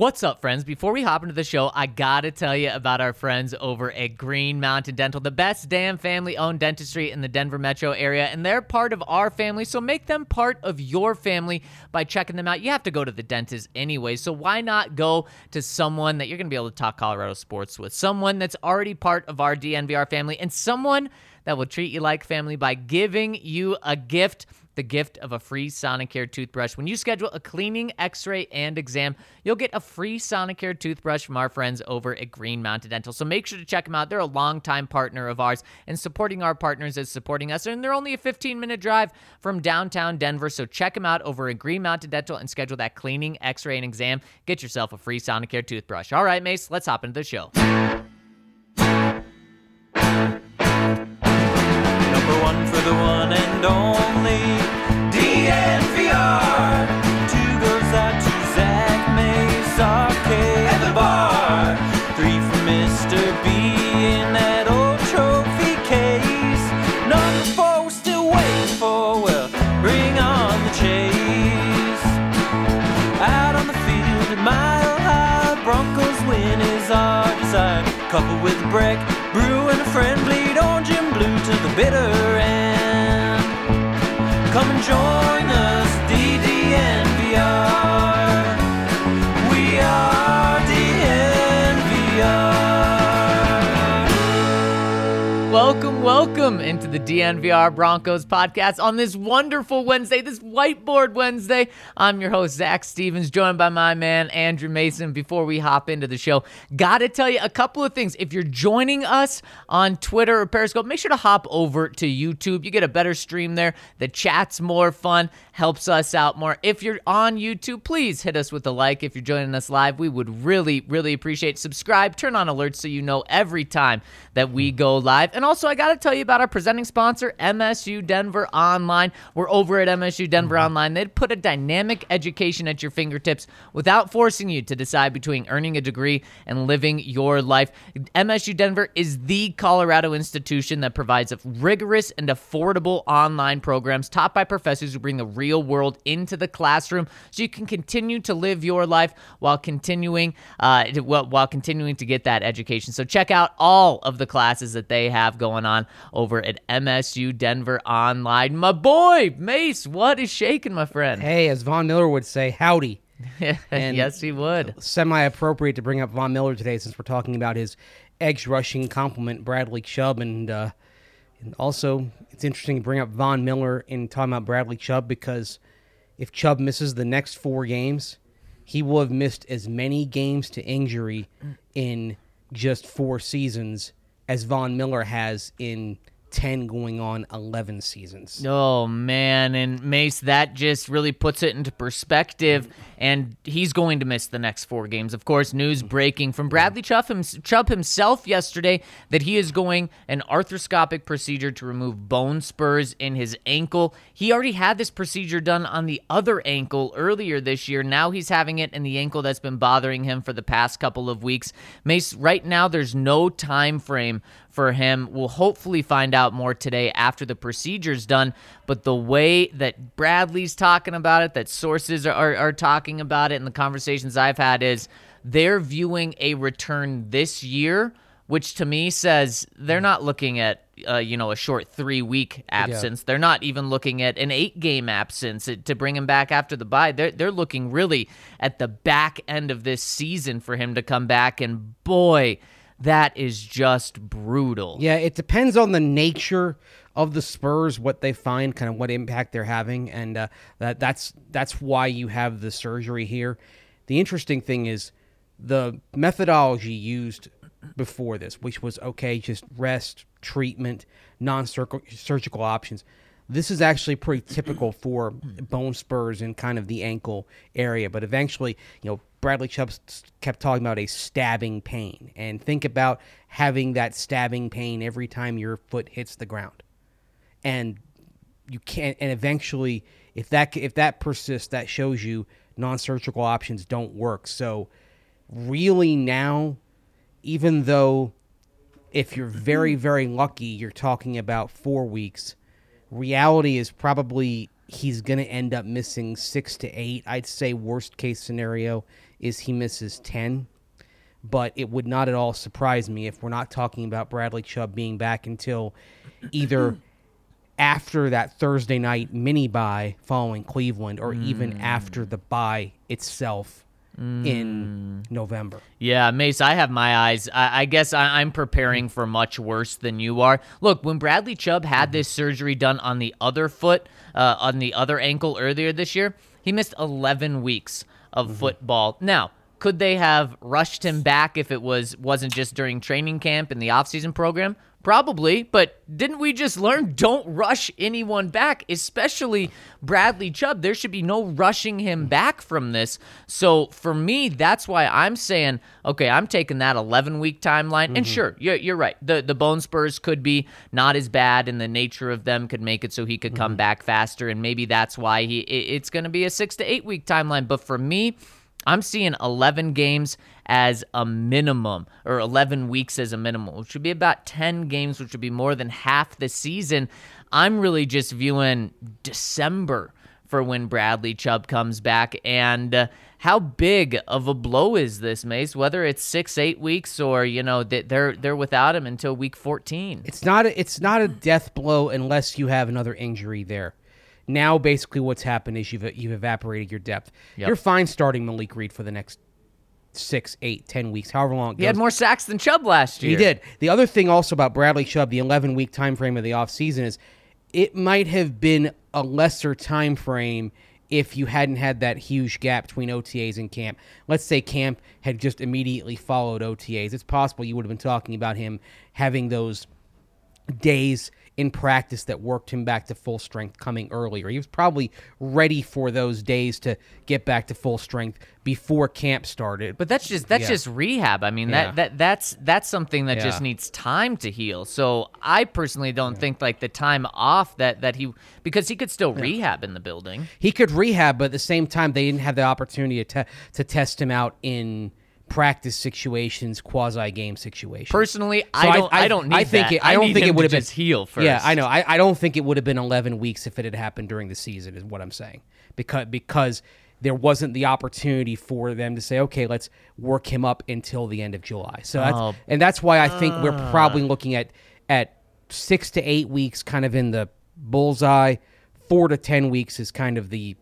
What's up, friends? Before we hop into the show, I gotta tell you about our friends over at Green Mountain Dental, the best damn family owned dentistry in the Denver metro area. And they're part of our family, so make them part of your family by checking them out. You have to go to the dentist anyway, so why not go to someone that you're gonna be able to talk Colorado sports with? Someone that's already part of our DNVR family, and someone that will treat you like family by giving you a gift the gift of a free Sonicare toothbrush. When you schedule a cleaning, x ray, and exam, you'll get a free Sonicare toothbrush from our friends over at Green Mountain Dental. So make sure to check them out. They're a longtime partner of ours, and supporting our partners is supporting us. And they're only a 15 minute drive from downtown Denver. So check them out over at Green Mountain Dental and schedule that cleaning, x ray, and exam. Get yourself a free Sonicare toothbrush. All right, Mace, let's hop into the show. Number one for the one and only DNVR. Two goes out to Zach Mace, RK at the bar. Three for Mr. B in that old trophy case. Number four we're still waiting for. Well, bring on the chase. Out on the field at Mile High, Broncos win is our desire. Coupled with Breck, Brew and a friend bleed orange and blue to the bitter. Come and join us, Welcome, into the DNVR Broncos podcast on this wonderful Wednesday, this whiteboard Wednesday. I'm your host, Zach Stevens, joined by my man, Andrew Mason. Before we hop into the show, gotta tell you a couple of things. If you're joining us on Twitter or Periscope, make sure to hop over to YouTube. You get a better stream there. The chat's more fun, helps us out more. If you're on YouTube, please hit us with a like. If you're joining us live, we would really, really appreciate it. Subscribe, turn on alerts so you know every time that we go live. And also, I got to tell you about our presenting sponsor, MSU Denver Online. We're over at MSU Denver Online. They'd put a dynamic education at your fingertips without forcing you to decide between earning a degree and living your life. MSU Denver is the Colorado institution that provides a rigorous and affordable online programs taught by professors who bring the real world into the classroom so you can continue to live your life while continuing uh, while continuing to get that education. So check out all of the classes that they have going on over at MSU Denver Online. My boy, Mace, what is shaking, my friend? Hey, as Von Miller would say, howdy. And- yes, he would. Semi appropriate to bring up Von Miller today since we're talking about his edge rushing compliment, Bradley Chubb. And, uh, and also, it's interesting to bring up Von Miller in talking about Bradley Chubb because if Chubb misses the next four games, he will have missed as many games to injury in just four seasons as Von Miller has in 10 going on 11 seasons. Oh man, and Mace, that just really puts it into perspective. And he's going to miss the next four games. Of course, news breaking from Bradley Chubb himself yesterday that he is going an arthroscopic procedure to remove bone spurs in his ankle. He already had this procedure done on the other ankle earlier this year. Now he's having it in the ankle that's been bothering him for the past couple of weeks. Mace, right now there's no time frame for him. We'll hopefully find out more today after the procedure's done. But the way that Bradley's talking about it, that sources are, are, are talking about it, and the conversations I've had is they're viewing a return this year, which to me says they're not looking at. Uh, you know, a short three week absence. They're not even looking at an eight game absence to bring him back after the bye. They're, they're looking really at the back end of this season for him to come back. And boy, that is just brutal. Yeah, it depends on the nature of the Spurs, what they find, kind of what impact they're having, and uh, that that's that's why you have the surgery here. The interesting thing is the methodology used before this, which was okay, just rest, treatment, non-surgical options. This is actually pretty typical for bone spurs in kind of the ankle area, but eventually, you know, Bradley Chubb kept talking about a stabbing pain, and think about having that stabbing pain every time your foot hits the ground, and you can't. And eventually, if that if that persists, that shows you non-surgical options don't work. So, really now, even though if you're very very lucky, you're talking about four weeks. Reality is probably he's going to end up missing six to eight. I'd say worst case scenario is he misses 10. But it would not at all surprise me if we're not talking about Bradley Chubb being back until either after that Thursday night mini bye following Cleveland or even mm. after the bye itself in mm. November. Yeah, Mace, I have my eyes. I, I guess I, I'm preparing for much worse than you are. Look, when Bradley Chubb had mm-hmm. this surgery done on the other foot, uh, on the other ankle earlier this year, he missed 11 weeks of mm-hmm. football. Now, could they have rushed him back if it was wasn't just during training camp and the offseason program? Probably, but didn't we just learn don't rush anyone back, especially Bradley Chubb? There should be no rushing him back from this. So for me, that's why I'm saying, okay, I'm taking that 11 week timeline. And mm-hmm. sure, you're, you're right. The the bone spurs could be not as bad, and the nature of them could make it so he could come mm-hmm. back faster, and maybe that's why he it- it's going to be a six to eight week timeline. But for me, I'm seeing 11 games as a minimum, or 11 weeks as a minimum, which would be about 10 games, which would be more than half the season. I'm really just viewing December for when Bradley Chubb comes back. And uh, how big of a blow is this, Mace? Whether it's six, eight weeks, or you know they're they're without him until week 14. It's not a, it's not a death blow unless you have another injury there. Now, basically, what's happened is you've you've evaporated your depth. Yep. You're fine starting Malik Reed for the next six, eight, ten weeks, however long it He had more sacks than Chubb last year. He did. The other thing also about Bradley Chubb, the 11 week time frame of the offseason is it might have been a lesser time frame if you hadn't had that huge gap between OTAs and camp. Let's say camp had just immediately followed OTAs. It's possible you would have been talking about him having those days in practice that worked him back to full strength coming earlier. He was probably ready for those days to get back to full strength before camp started. But that's just that's Yeah. just rehab. I mean Yeah. that that that's that's something that just needs time to heal. So I personally don't think like the time off that that he because he could still rehab in the building. he could rehab, but at the same time, they didn't have the opportunity to to test him out in practice situations, quasi game situations. Personally, So I don't I, don't need I think that. It, I don't need think it would have been heal first. Yeah, I know. I, I don't think it would have been 11 weeks if it had happened during the season. Is what I'm saying because because there wasn't the opportunity for them to say, okay, let's work him up until the end of July. So that's Oh. and that's why I think we're ah. probably looking at at six to eight weeks, kind of in the bullseye. Four to ten weeks is kind of the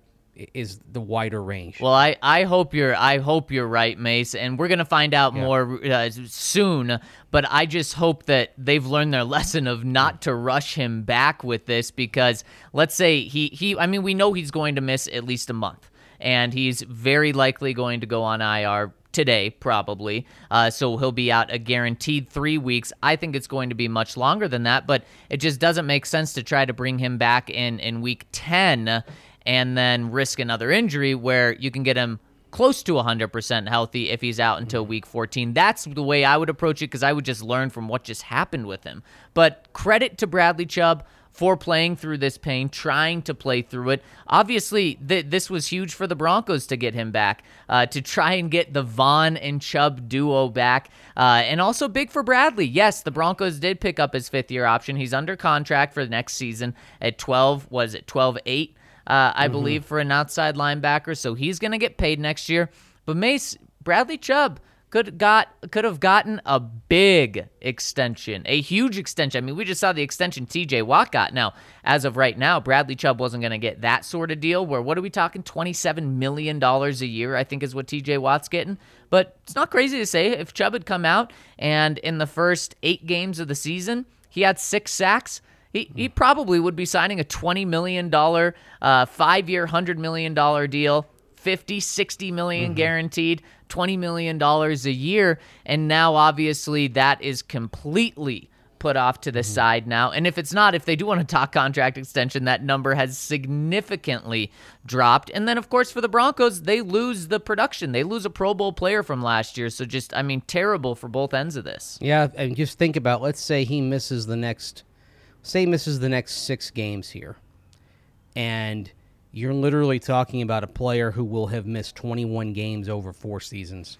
is the wider range. Well, I, I hope you're I hope you're right, Mace, and we're gonna find out more uh, soon. But I just hope that they've learned their lesson of not to rush him back with this because let's say he he I mean we know he's going to miss at least a month, and he's very likely going to go on IR today probably uh, so he'll be out a guaranteed three weeks i think it's going to be much longer than that but it just doesn't make sense to try to bring him back in in week 10 and then risk another injury where you can get him close to 100% healthy if he's out until week 14. That's the way I would approach it because I would just learn from what just happened with him. But credit to Bradley Chubb for playing through this pain, trying to play through it. Obviously, th- this was huge for the Broncos to get him back, uh, to try and get the Von and Chubb duo back, uh, and also big for Bradley. Yes, the Broncos did pick up his fifth year option. He's under contract for the next season at 12, was it 12 8? Uh, I believe, for an outside linebacker. So he's going to get paid next year. But Mace Bradley Chubb could got could have gotten a big extension, a huge extension. I mean, we just saw the extension T.J. Watt got. Now, as of right now, Bradley Chubb wasn't going to get that sort of deal. Where what are we talking? Twenty seven million dollars a year, I think, is what T.J. Watt's getting. But it's not crazy to say if Chubb had come out and in the first eight games of the season he had six sacks. He, he probably would be signing a $20 million, uh, five year, $100 million deal, 50, 60 million guaranteed, $20 million a year. And now, obviously, that is completely put off to the side now. And if it's not, if they do want to talk contract extension, that number has significantly dropped. And then, of course, for the Broncos, they lose the production. They lose a Pro Bowl player from last year. So just, I mean, terrible for both ends of this. Yeah, and just think about let's say he misses the next say misses the next 6 games here. And you're literally talking about a player who will have missed 21 games over 4 seasons.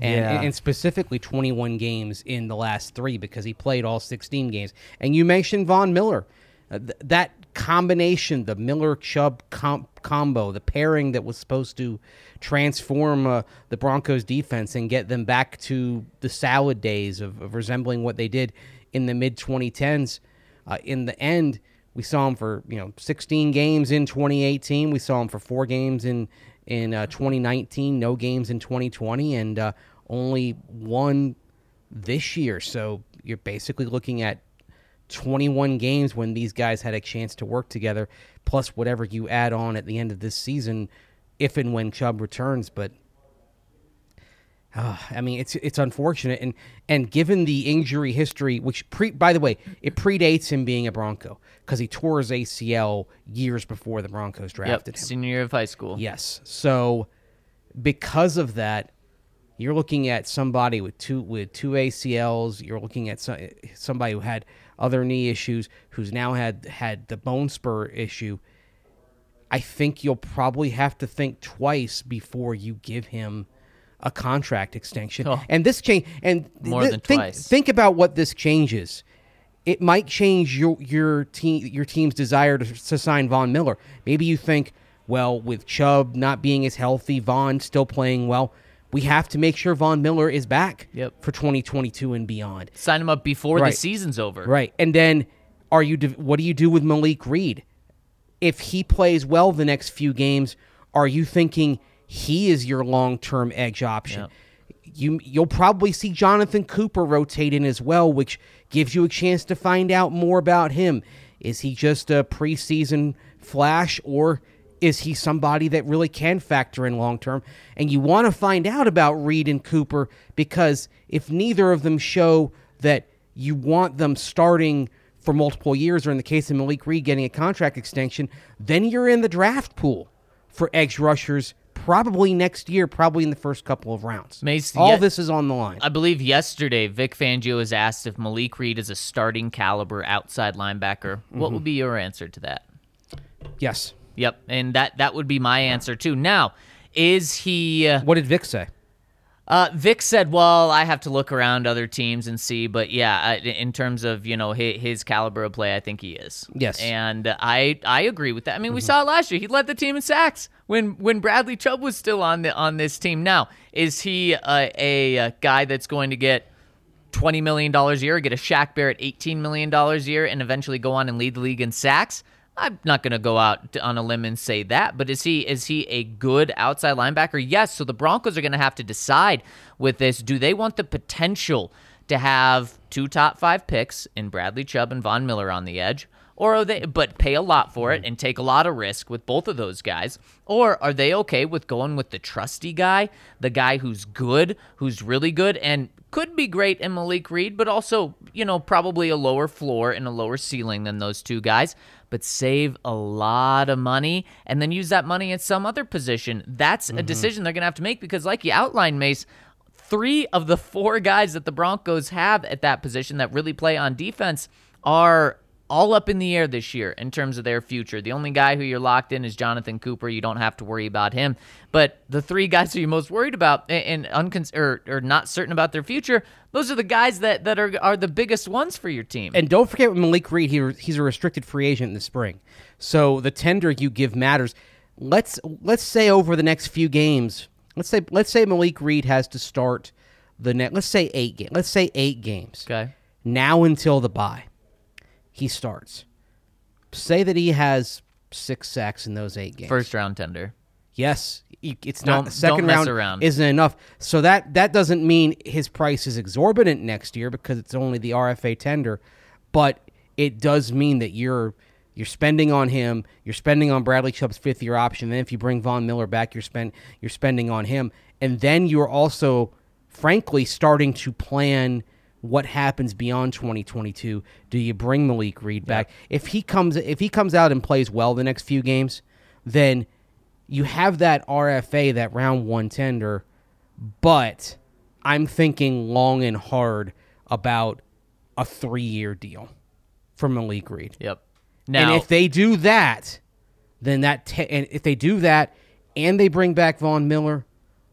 And, Yeah. and specifically 21 games in the last 3 because he played all 16 games. And you mentioned Von Miller. Uh, th- that combination, the Miller Chubb com- combo, the pairing that was supposed to transform uh, the Broncos defense and get them back to the salad days of, of resembling what they did in the mid 2010s. Uh, in the end, we saw him for you know 16 games in 2018. We saw him for four games in in uh, 2019. No games in 2020, and uh, only one this year. So you're basically looking at 21 games when these guys had a chance to work together, plus whatever you add on at the end of this season, if and when Chubb returns. But uh, I mean, it's it's unfortunate, and and given the injury history, which pre by the way, it predates him being a Bronco because he tore his ACL years before the Broncos drafted Yep, him. senior year of high school. Yes. So because of that, you're looking at somebody with two with two ACLs. You're looking at some, somebody who had other knee issues, who's now had had the bone spur issue. I think you'll probably have to think twice before you give him a contract extension. Oh. And this change and More th- than think, twice. Think about what this changes. It might change your your team your team's desire to, to sign Von Miller. Maybe you think, well, with Chubb not being as healthy, Von still playing well, we have to make sure Von Miller is back Yep. for 2022 and beyond. Sign him up before Right. the season's over. Right. And then are you what do you do with Malik Reed? If he plays well the next few games, are you thinking he is your long-term edge option? Yep. You you'll probably see Jonathan Cooper rotate in as well, which gives you a chance to find out more about him. Is he just a preseason flash or is he somebody that really can factor in long term? And you want to find out about Reed and Cooper because if neither of them show that you want them starting for multiple years, or in the case of Malik Reed getting a contract extension, then you're in the draft pool for edge rushers probably next year, probably in the first couple of rounds. Mace, All yet- this is on the line. I believe yesterday Vic Fangio was asked if Malik Reed is a starting caliber outside linebacker. Mm-hmm. What would be your answer to that? yes. Yep, and that that would be my answer too. Now, is he? Uh, What did Vic say? Uh, Vic said, "Well, I have to look around other teams and see." But yeah, in terms of you know his, his caliber of play, I think he is. Yes. and I I agree with that. I mean, we saw it last year. He led the team in sacks when when Bradley Chubb was still on the on this team. Now, is he uh, a, a guy that's going to get? $20 million a year, get a Shaq Barrett $18 million a year, and eventually go on and lead the league in sacks. I'm not going to go out on a limb and say that, but is he is he a good outside linebacker? Yes. So the Broncos are going to have to decide with this: do they want the potential to have two top five picks in Bradley Chubb and Von Miller on the edge, or are they but pay a lot for it mm-hmm. and take a lot of risk with both of those guys, or are they okay with going with the trusty guy, the guy who's good, who's really good, and could be great in Malik Reed, but also, you know, probably a lower floor and a lower ceiling than those two guys, but save a lot of money and then use that money at some other position. That's a mm-hmm. decision they're going to have to make because, like you outlined, Mace, three of the four guys that the Broncos have at that position that really play on defense are all up in the air this year in terms of their future. The only guy who you're locked in is Jonathan Cooper. You don't have to worry about him. But the three guys who you're most worried about and uncon- or, or not certain about their future, those are the guys that, that are, are the biggest ones for your team. And don't forget Malik Reed, he, he's a restricted free agent in the spring. So the tender you give matters. Let's let's say over the next few games, let's say let's say Malik Reed has to start the net. Let's say eight games. Let's say eight games. okay. Now until the bye, he starts. Say that he has six sacks in those eight games. First round tender. Yes, it's not second don't round around. isn't enough. So that that doesn't mean his price is exorbitant next year because it's only the RFA tender, but it does mean that you're you're spending on him, you're spending on Bradley Chubb's fifth year option. Then if you bring Von Miller back, you're spend you're spending on him, and then you're also, frankly, starting to plan what happens beyond 2022. Do you bring Malik Reed back? If he comes if he comes out and plays well the next few games, then you have that RFA, that round one tender, but I'm thinking long and hard about a three year deal for Malik Reed. Yep. and Now, if they do that, then that te- and if they do that and they bring back Von Miller,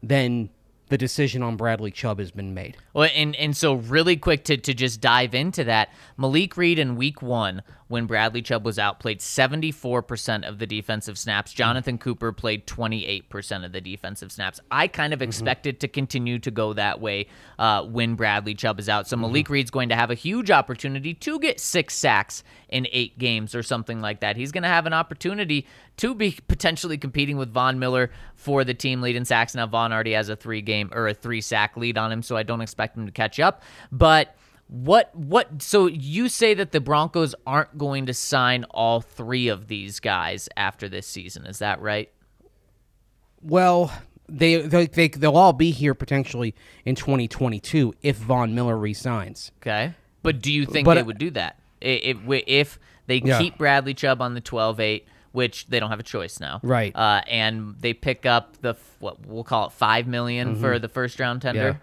then the decision on Bradley Chubb has been made. Well, and and so really quick to, to just dive into that, Malik Reed in week one when Bradley Chubb was out, played 74% of the defensive snaps. Mm-hmm. Jonathan Cooper played 28% of the defensive snaps. I kind of mm-hmm. expect it to continue to go that way uh, when Bradley Chubb is out. So mm-hmm. Malik Reed's going to have a huge opportunity to get six sacks in eight games or something like that. He's going to have an opportunity to be potentially competing with Von Miller for the team lead in sacks. Now, Von already has a three game or a three sack lead on him, so I don't expect him to catch up. But what what so you say that the Broncos aren't going to sign all three of these guys after this season, is that right? Well, they they, they they'll all be here potentially in 2022 if Von Miller resigns. Okay. But do you think But, they would do that? If if they Yeah. keep Bradley Chubb on the 12-8, which they don't have a choice now. Right. Uh, and they pick up the what we'll call it 5 million Mm-hmm. for the first round tender.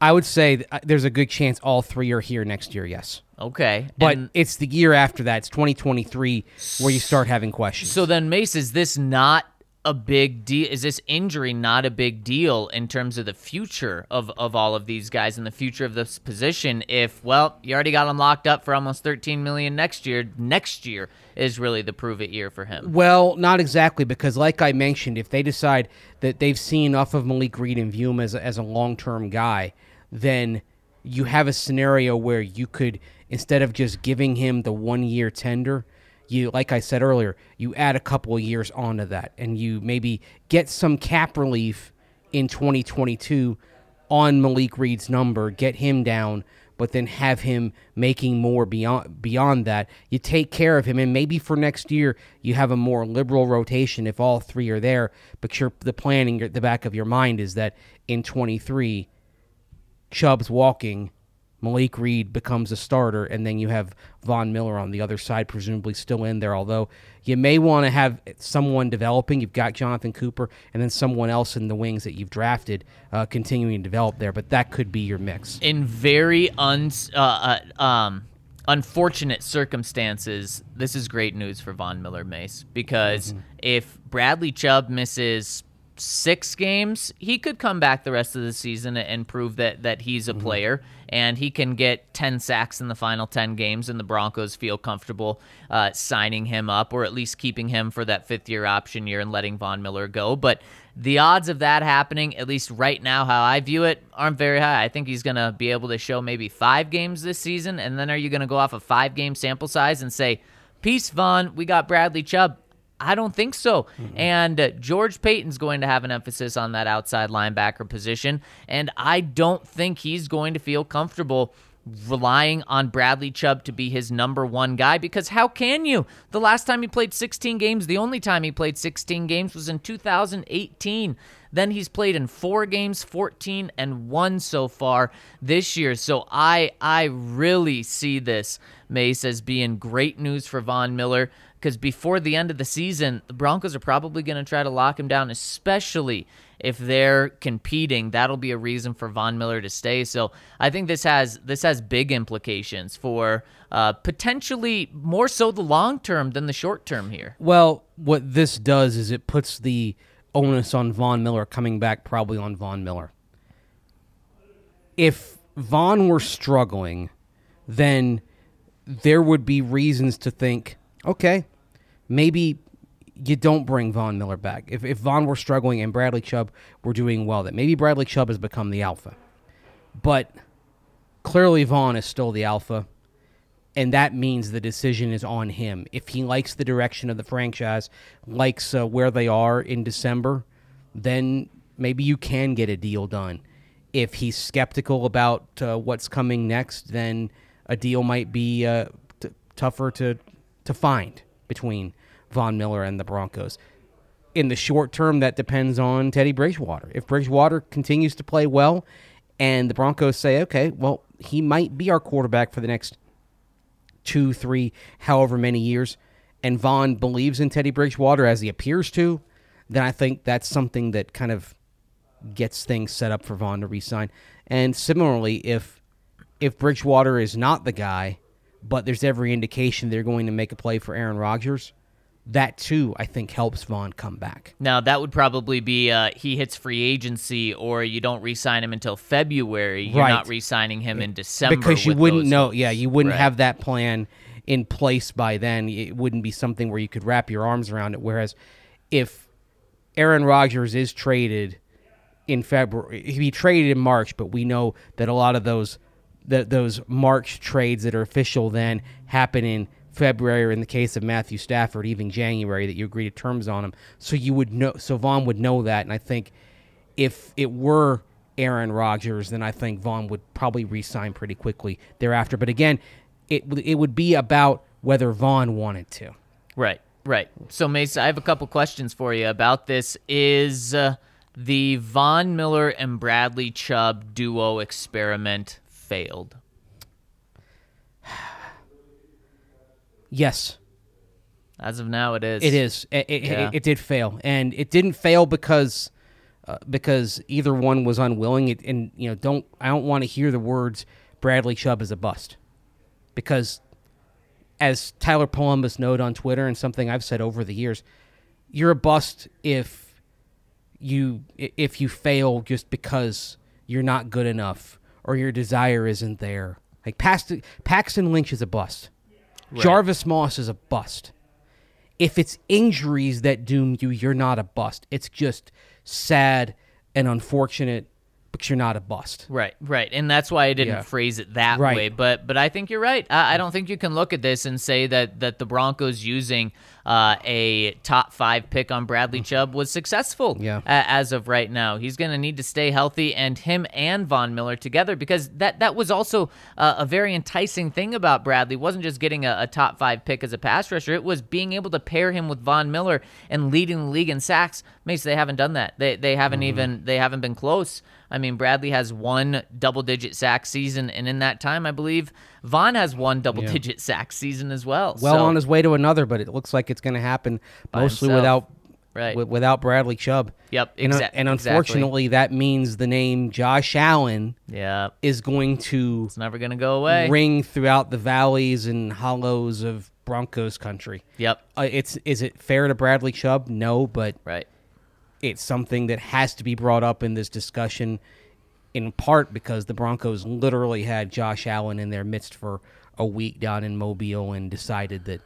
I would say uh, there's a good chance all three are here next year. Yes, Okay. but And- it's the year after that. It's 2023 where you start having questions. So then, Mace, is this not a big deal? Is this injury not a big deal in terms of the future of, of all of these guys and the future of this position? If well, you already got them locked up for almost 13 million next year. Next year is really the prove it year for him. Well, not exactly, because like I mentioned, if they decide that they've seen enough of Malik Reed and view him as a, as a long term guy, then you have a scenario where you could, instead of just giving him the one year tender, you like I said earlier, you add a couple of years onto that, and you maybe get some cap relief in 2022 on Malik Reed's number, get him down, but then have him making more beyond beyond that. You take care of him, and maybe for next year you have a more liberal rotation if all three are there. But the planning at the back of your mind is that in 23, Chubb's walking. Malik Reed becomes a starter, and then you have Von Miller on the other side, presumably still in there. Although you may want to have someone developing. You've got Jonathan Cooper, and then someone else in the wings that you've drafted uh, continuing to develop there. But that could be your mix. in very un, uh, uh, um, unfortunate circumstances, this is great news for Von Miller Mace because if Bradley Chubb misses six games, he could come back the rest of the season and prove that that he's a player and he can get 10 sacks in the final 10 games and the Broncos feel comfortable uh, signing him up or at least keeping him for that fifth year option year and letting Von Miller go. But the odds of that happening, at least right now, how I view it, aren't very high. I think he's going to be able to show maybe five games this season. And then are you going to go off a five game sample size and say, Peace, Von, we got Bradley Chubb? I don't think so. And uh, George Paton's going to have an emphasis on that outside linebacker position. And I don't think he's going to feel comfortable relying on Bradley Chubb to be his number one guy because how can you? The last time he played 16 games, the only time he played 16 games was in 2018. Then he's played in four games, 14 and one so far this year. So I I really see this Mace as being great news for Von Miller because before the end of the season, the Broncos are probably going to try to lock him down, especially if they're competing. That'll be a reason for Von Miller to stay. So I think this has this has big implications for uh, potentially more so the long term than the short term here. Well, what this does is it puts the onus on Von Miller coming back, probably on Von Miller. If Von were struggling, then there would be reasons to think, okay, maybe you don't bring Von Miller back. If, if Von were struggling and Bradley Chubb were doing well, that maybe Bradley Chubb has become the alpha. But clearly, Von is still the alpha and that means the decision is on him. If he likes the direction of the franchise, likes uh, where they are in December, then maybe you can get a deal done. If he's skeptical about uh, what's coming next, then a deal might be uh, t- tougher to to find between Von Miller and the Broncos. In the short term, that depends on Teddy Bridgewater. If Bridgewater continues to play well, and the Broncos say, okay, well, he might be our quarterback for the next two, three, however many years, and Von believes in Teddy Bridgewater as he appears to, then I think that's something that kind of gets things set up for Von to resign. And similarly, if if Bridgewater is not the guy, but there's every indication they're going to make a play for Aaron Rodgers, that too I think helps Von come back. Now that would probably be uh, he hits free agency, or you don't re-sign him until February. You're Right. not re-signing him in December because you wouldn't know. Yeah, you wouldn't Right. have that plan in place by then. It wouldn't be something where you could wrap your arms around it. Whereas if Aaron Rodgers is traded in February, he'd be traded in March, but we know that a lot of those that those March trades that are official then happen in February, or in the case of Matthew Stafford, even January, that you agree to terms on him. So you would know, so Von would know that, and I think if it were Aaron Rodgers, then I think Von would probably re-sign pretty quickly thereafter. But again, it it would be about whether Von wanted to. Right, right. So, Mace, I have a couple questions for you about this. Is uh, the Von Miller and Bradley Chubb duo experiment failed? Yes, As of now, it is. it is. It, it, Yeah. it, it did fail, and it didn't fail because uh, because either one was unwilling. It, and you know, don't I don't want to hear the words Bradley Chubb is a bust because as Tyler Polumbus noted on Twitter and something I've said over the years, you're a bust if you if you fail just because you're not good enough or your desire isn't there. Like Paxton, Paxton Lynch is a bust. Jarvis Moss is a bust. If it's injuries that doom you, you're not a bust. It's just sad and unfortunate because you're not a bust. Right, right, and that's why I didn't Yeah. phrase it that Right. way. But but I think you're right. I, I don't think you can look at this and say that that the Broncos using uh, a top five pick on Bradley Chubb was successful. Mm. Yeah. as of right now, he's going to need to stay healthy, and him and Von Miller together because that that was also uh, a very enticing thing about Bradley. It wasn't just getting a, a top five pick as a pass rusher; it was being able to pair him with Von Miller and leading the league in sacks. Mace, they haven't done that. They they haven't Mm-hmm. even they haven't been close. I mean, Bradley has one double digit sack season, and in that time, I believe Von has one double digit sack season as well. Well So- on his way to another, but it looks like it's going to happen mostly himself. without Right. wi- without Bradley Chubb. Yep, And, exa- and exactly. unfortunately, that means the name Josh Allen yeah, is going to it's never gonna go away. ring throughout the valleys and hollows of Broncos country. Yep, Uh, it's is it fair to Bradley Chubb? No, but right. It's something that has to be brought up in this discussion in part because the Broncos literally had Josh Allen in their midst for a week down in Mobile and decided that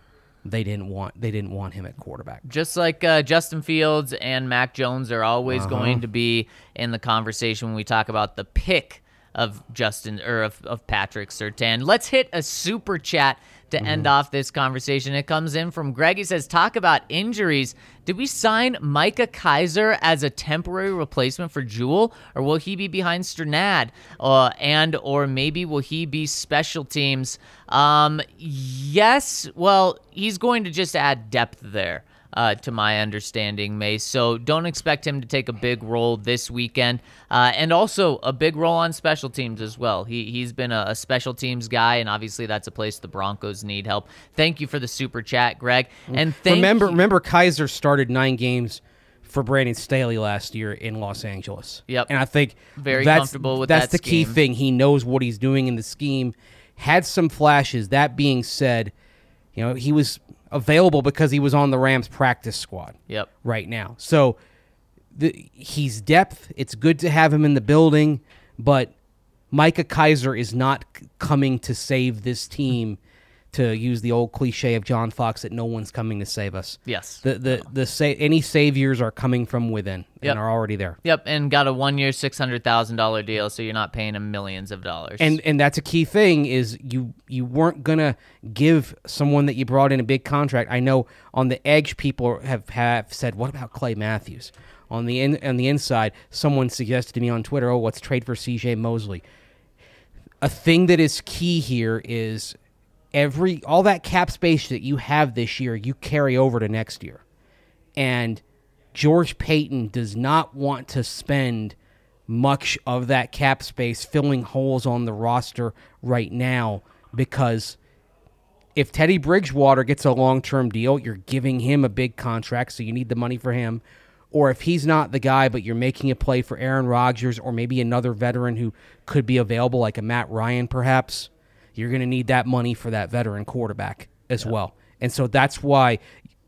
they didn't want they didn't want him at quarterback. Just like uh, Justin Fields and Mac Jones are always Uh-huh. going to be in the conversation when we talk about the pick of Justin or of, of Patrick Surtain. Let's hit a super chat to end off this conversation. It comes in from Greg. He says, "Talk about injuries. Did we sign Micah Kiser as a temporary replacement for Jewell, or will he be behind Strnad? Uh, and or maybe will he be special teams? Um, yes. Well, he's going to just add depth there uh, to my understanding, Mace. So don't expect him to take a big role this weekend, uh, and also a big role on special teams as well. He he's been a, a special teams guy, and obviously that's a place the Broncos need help. Thank you for the super chat, Greg, and thank remember you- remember Kiser started 9 games for Brandon Staley last year in Los Angeles. Yep. And I think Very that's, comfortable with that. that's that the key thing. He knows what he's doing in the scheme. Had some flashes. That being said, you know, he was available because he was on the Rams practice squad Yep. right now. So the, he's depth. It's good to have him in the building, but Micah Kiser is not c- coming to save this team. To use the old cliche of John Fox, that no one's coming to save us. Yes. The the the sa- any saviors are coming from within Yep. and are already there. Yep, and got a one-year, six hundred thousand dollar deal, so you're not paying him millions of dollars. And and that's a key thing is you you weren't gonna give someone that you brought in a big contract. I know on the edge people have have said, what about Clay Matthews? On the in, on the inside, someone suggested to me on Twitter, oh, let's trade for C.J. Mosley. A thing that is key here is every all that cap space that you have this year, you carry over to next year. And George Paton does not want to spend much of that cap space filling holes on the roster right now because if Teddy Bridgewater gets a long term deal, you're giving him a big contract, so you need the money for him. Or if he's not the guy, but you're making a play for Aaron Rodgers or maybe another veteran who could be available, like a Matt Ryan, perhaps, you're going to need that money for that veteran quarterback as well. And so that's why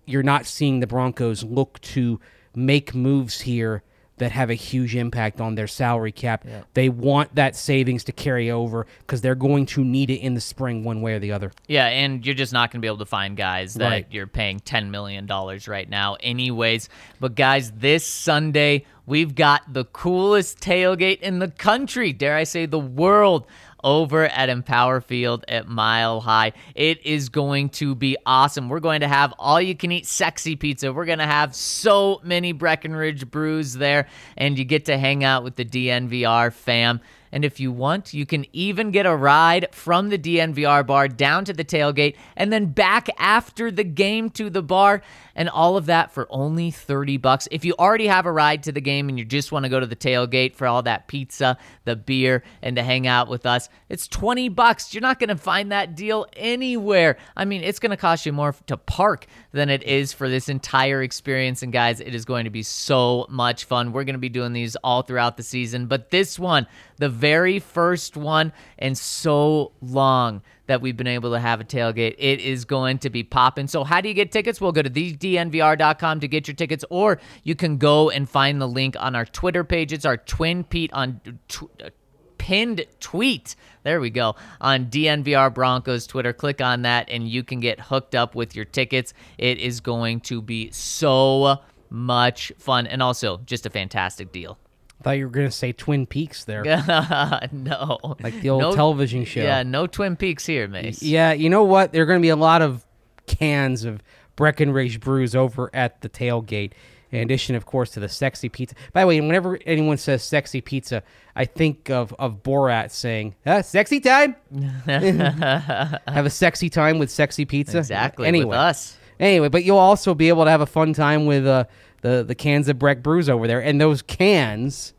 you're not seeing the Broncos look to make moves here that have a huge impact on their salary cap. They want that savings to carry over because they're going to need it in the spring one way or the other. Yeah, and you're just not going to be able to find guys that Right. you're paying $10 million right now, anyways. But, guys, this Sunday, we've got the coolest tailgate in the country, dare I say, the world. Over at Empower Field at Mile High. It is going to be awesome. We're going to have all you can eat sexy pizza. We're going to have so many Breckenridge brews there, and you get to hang out with the DNVR fam. And if you want, you can even get a ride from the DNVR bar down to the tailgate and then back after the game to the bar and all of that for only 30 bucks. If you already have a ride to the game and you just want to go to the tailgate for all that pizza, the beer and to hang out with us, it's 20 bucks. You're not going to find that deal anywhere. I mean, it's going to cost you more to park than it is for this entire experience and guys, it is going to be so much fun. We're going to be doing these all throughout the season, but this one, the very first one in so long that we've been able to have a tailgate. It is going to be popping. So, how do you get tickets? Well, go to thednvr.com to get your tickets, or you can go and find the link on our Twitter page. It's our Twin Pete on. Tw- uh, pinned tweet. There we go. On DNVR Broncos Twitter. Click on that and you can get hooked up with your tickets. It is going to be so much fun and also just a fantastic deal. I thought you were going to say Twin Peaks there. no. Like the old No- television show. Yeah, no Twin Peaks here, Mace. Yeah, you know what? There are going to be a lot of cans of Breckenridge brews over at the tailgate. In addition, of course, to the sexy pizza. By the way, whenever anyone says sexy pizza, I think of, of Borat saying, uh, sexy time? have a sexy time with sexy pizza? Exactly. Anyway. With us. Anyway, but you'll also be able to have a fun time with uh, the, the cans of Breck brews over there. And those cans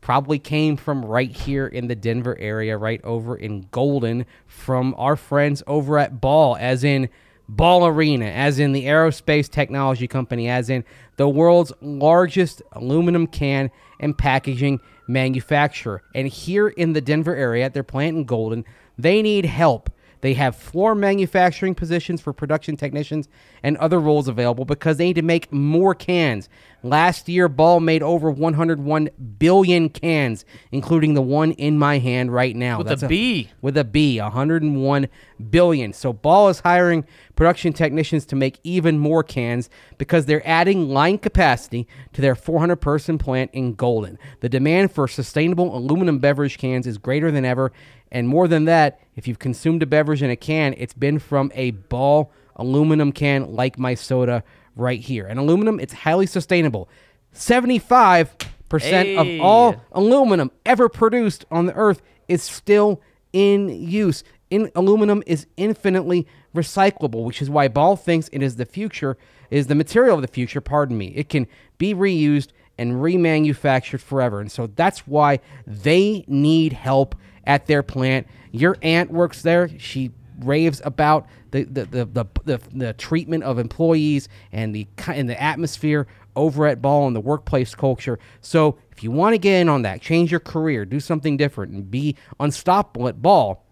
probably came from right here in the Denver area, right over in Golden, from our friends over at Ball, as in Ball Arena, as in the aerospace technology company, as in the world's largest aluminum can and packaging manufacturer. And here in the Denver area, at their plant in Golden, they need help. They have floor manufacturing positions for production technicians and other roles available because they need to make more cans. Last year, Ball made over 101 billion cans, including the one in my hand right now. With a B. With a B, 101 billion. So Ball is hiring production technicians to make even more cans because they're adding line capacity to their 400 person plant in Golden. The demand for sustainable aluminum beverage cans is greater than ever. And more than that, if you've consumed a beverage in a can, it's been from a Ball aluminum can like my soda right here. And aluminum, it's highly sustainable. 75% Hey. of all aluminum ever produced on the earth is still in use. In aluminum is infinitely recyclable, which is why Ball thinks it is the future, is the material of the future, pardon me. It can be reused and remanufactured forever. And so that's why they need help at their plant. Your aunt works there. She raves about the the, the, the, the, the treatment of employees and the and the atmosphere over at Ball and the workplace culture. So if you want to get in on that, change your career, do something different, and be unstoppable at Ball,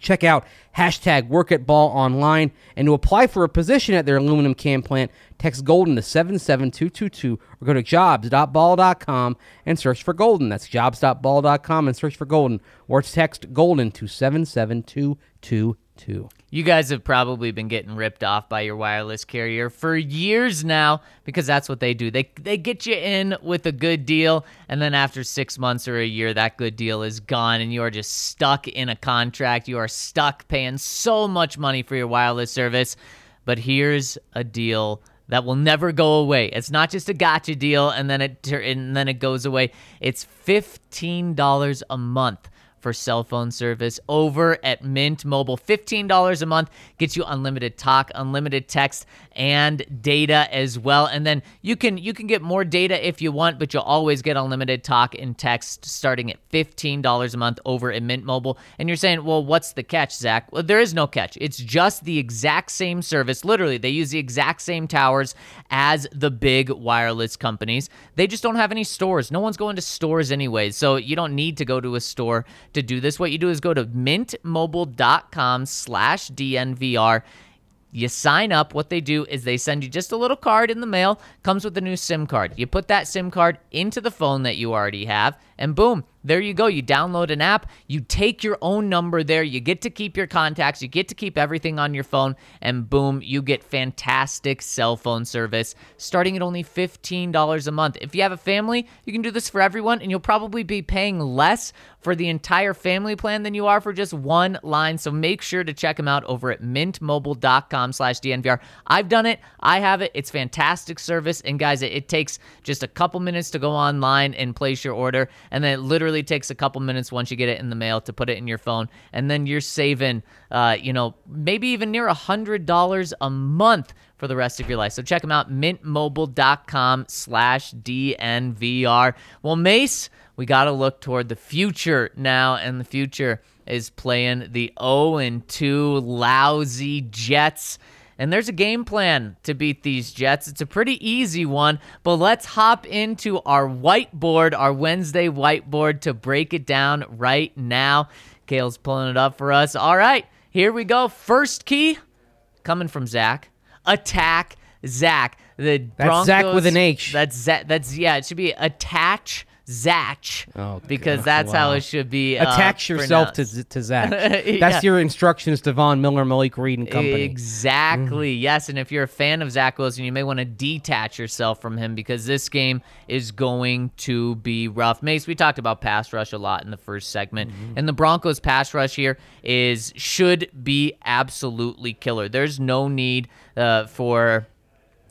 check out hashtag work at ball online and to apply for a position at their aluminum can plant text golden to 77222 or go to jobs.ball.com and search for golden. That's jobs.ball.com and search for golden. Or text golden to 77222 You guys have probably been getting ripped off by your wireless carrier for years now because that's what they do. They they get you in with a good deal and then after 6 months or a year that good deal is gone and you are just stuck in a contract. You are stuck paying so much money for your wireless service. But here's a deal that will never go away. It's not just a gotcha deal and then it and then it goes away. It's $15 a month for cell phone service over at Mint Mobile. $15 a month gets you unlimited talk, unlimited text, and data as well. And then you can you can get more data if you want, but you'll always get unlimited talk and text starting at $15 a month over at Mint Mobile. And you're saying, well, what's the catch, Zach? Well, there is no catch. It's just the exact same service. Literally, they use the exact same towers as the big wireless companies. They just don't have any stores. No one's going to stores anyway. So you don't need to go to a store to do this. What you do is go to mintmobile.com slash DNVR You sign up. What they do is they send you just a little card in the mail, comes with a new SIM card. You put that SIM card into the phone that you already have, and boom, there you go. You download an app, you take your own number there, you get to keep your contacts, you get to keep everything on your phone, and boom, you get fantastic cell phone service starting at only $15 a month. If you have a family, you can do this for everyone, and you'll probably be paying less for the entire family plan than you are for just one line. So make sure to check them out over at mintmobile.com slash DNVR. I've done it. I have it. It's fantastic service. And guys, it, it takes just a couple minutes to go online and place your order. And then it literally takes a couple minutes once you get it in the mail to put it in your phone. And then you're saving, uh, you know, maybe even near a $100 a month for the rest of your life. So check them out, mintmobile.com slash DNVR. Well, Mace, we got to look toward the future now, and the future is playing the 0 and 2 lousy Jets. And there's a game plan to beat these Jets. It's a pretty easy one, but let's hop into our whiteboard, our Wednesday whiteboard, to break it down right now. Kale's pulling it up for us. All right, here we go. First key coming from Zach. Attack Zach. The That's Broncos, Zach with an H. That's Zach. That's yeah. It should be attach Zach Oh, because God. that's how it should be. uh, Attach yourself to, to Zach. That's Yeah. your instructions to Von Miller, Malik Reed, and company. Exactly. Mm. Yes, and if you're a fan of Zach Wilson, you may want to detach yourself from him because this game is going to be rough. Mace, we talked about pass rush a lot in the first segment, Mm-hmm. and the Broncos pass rush here is should be absolutely killer. There's no need uh, for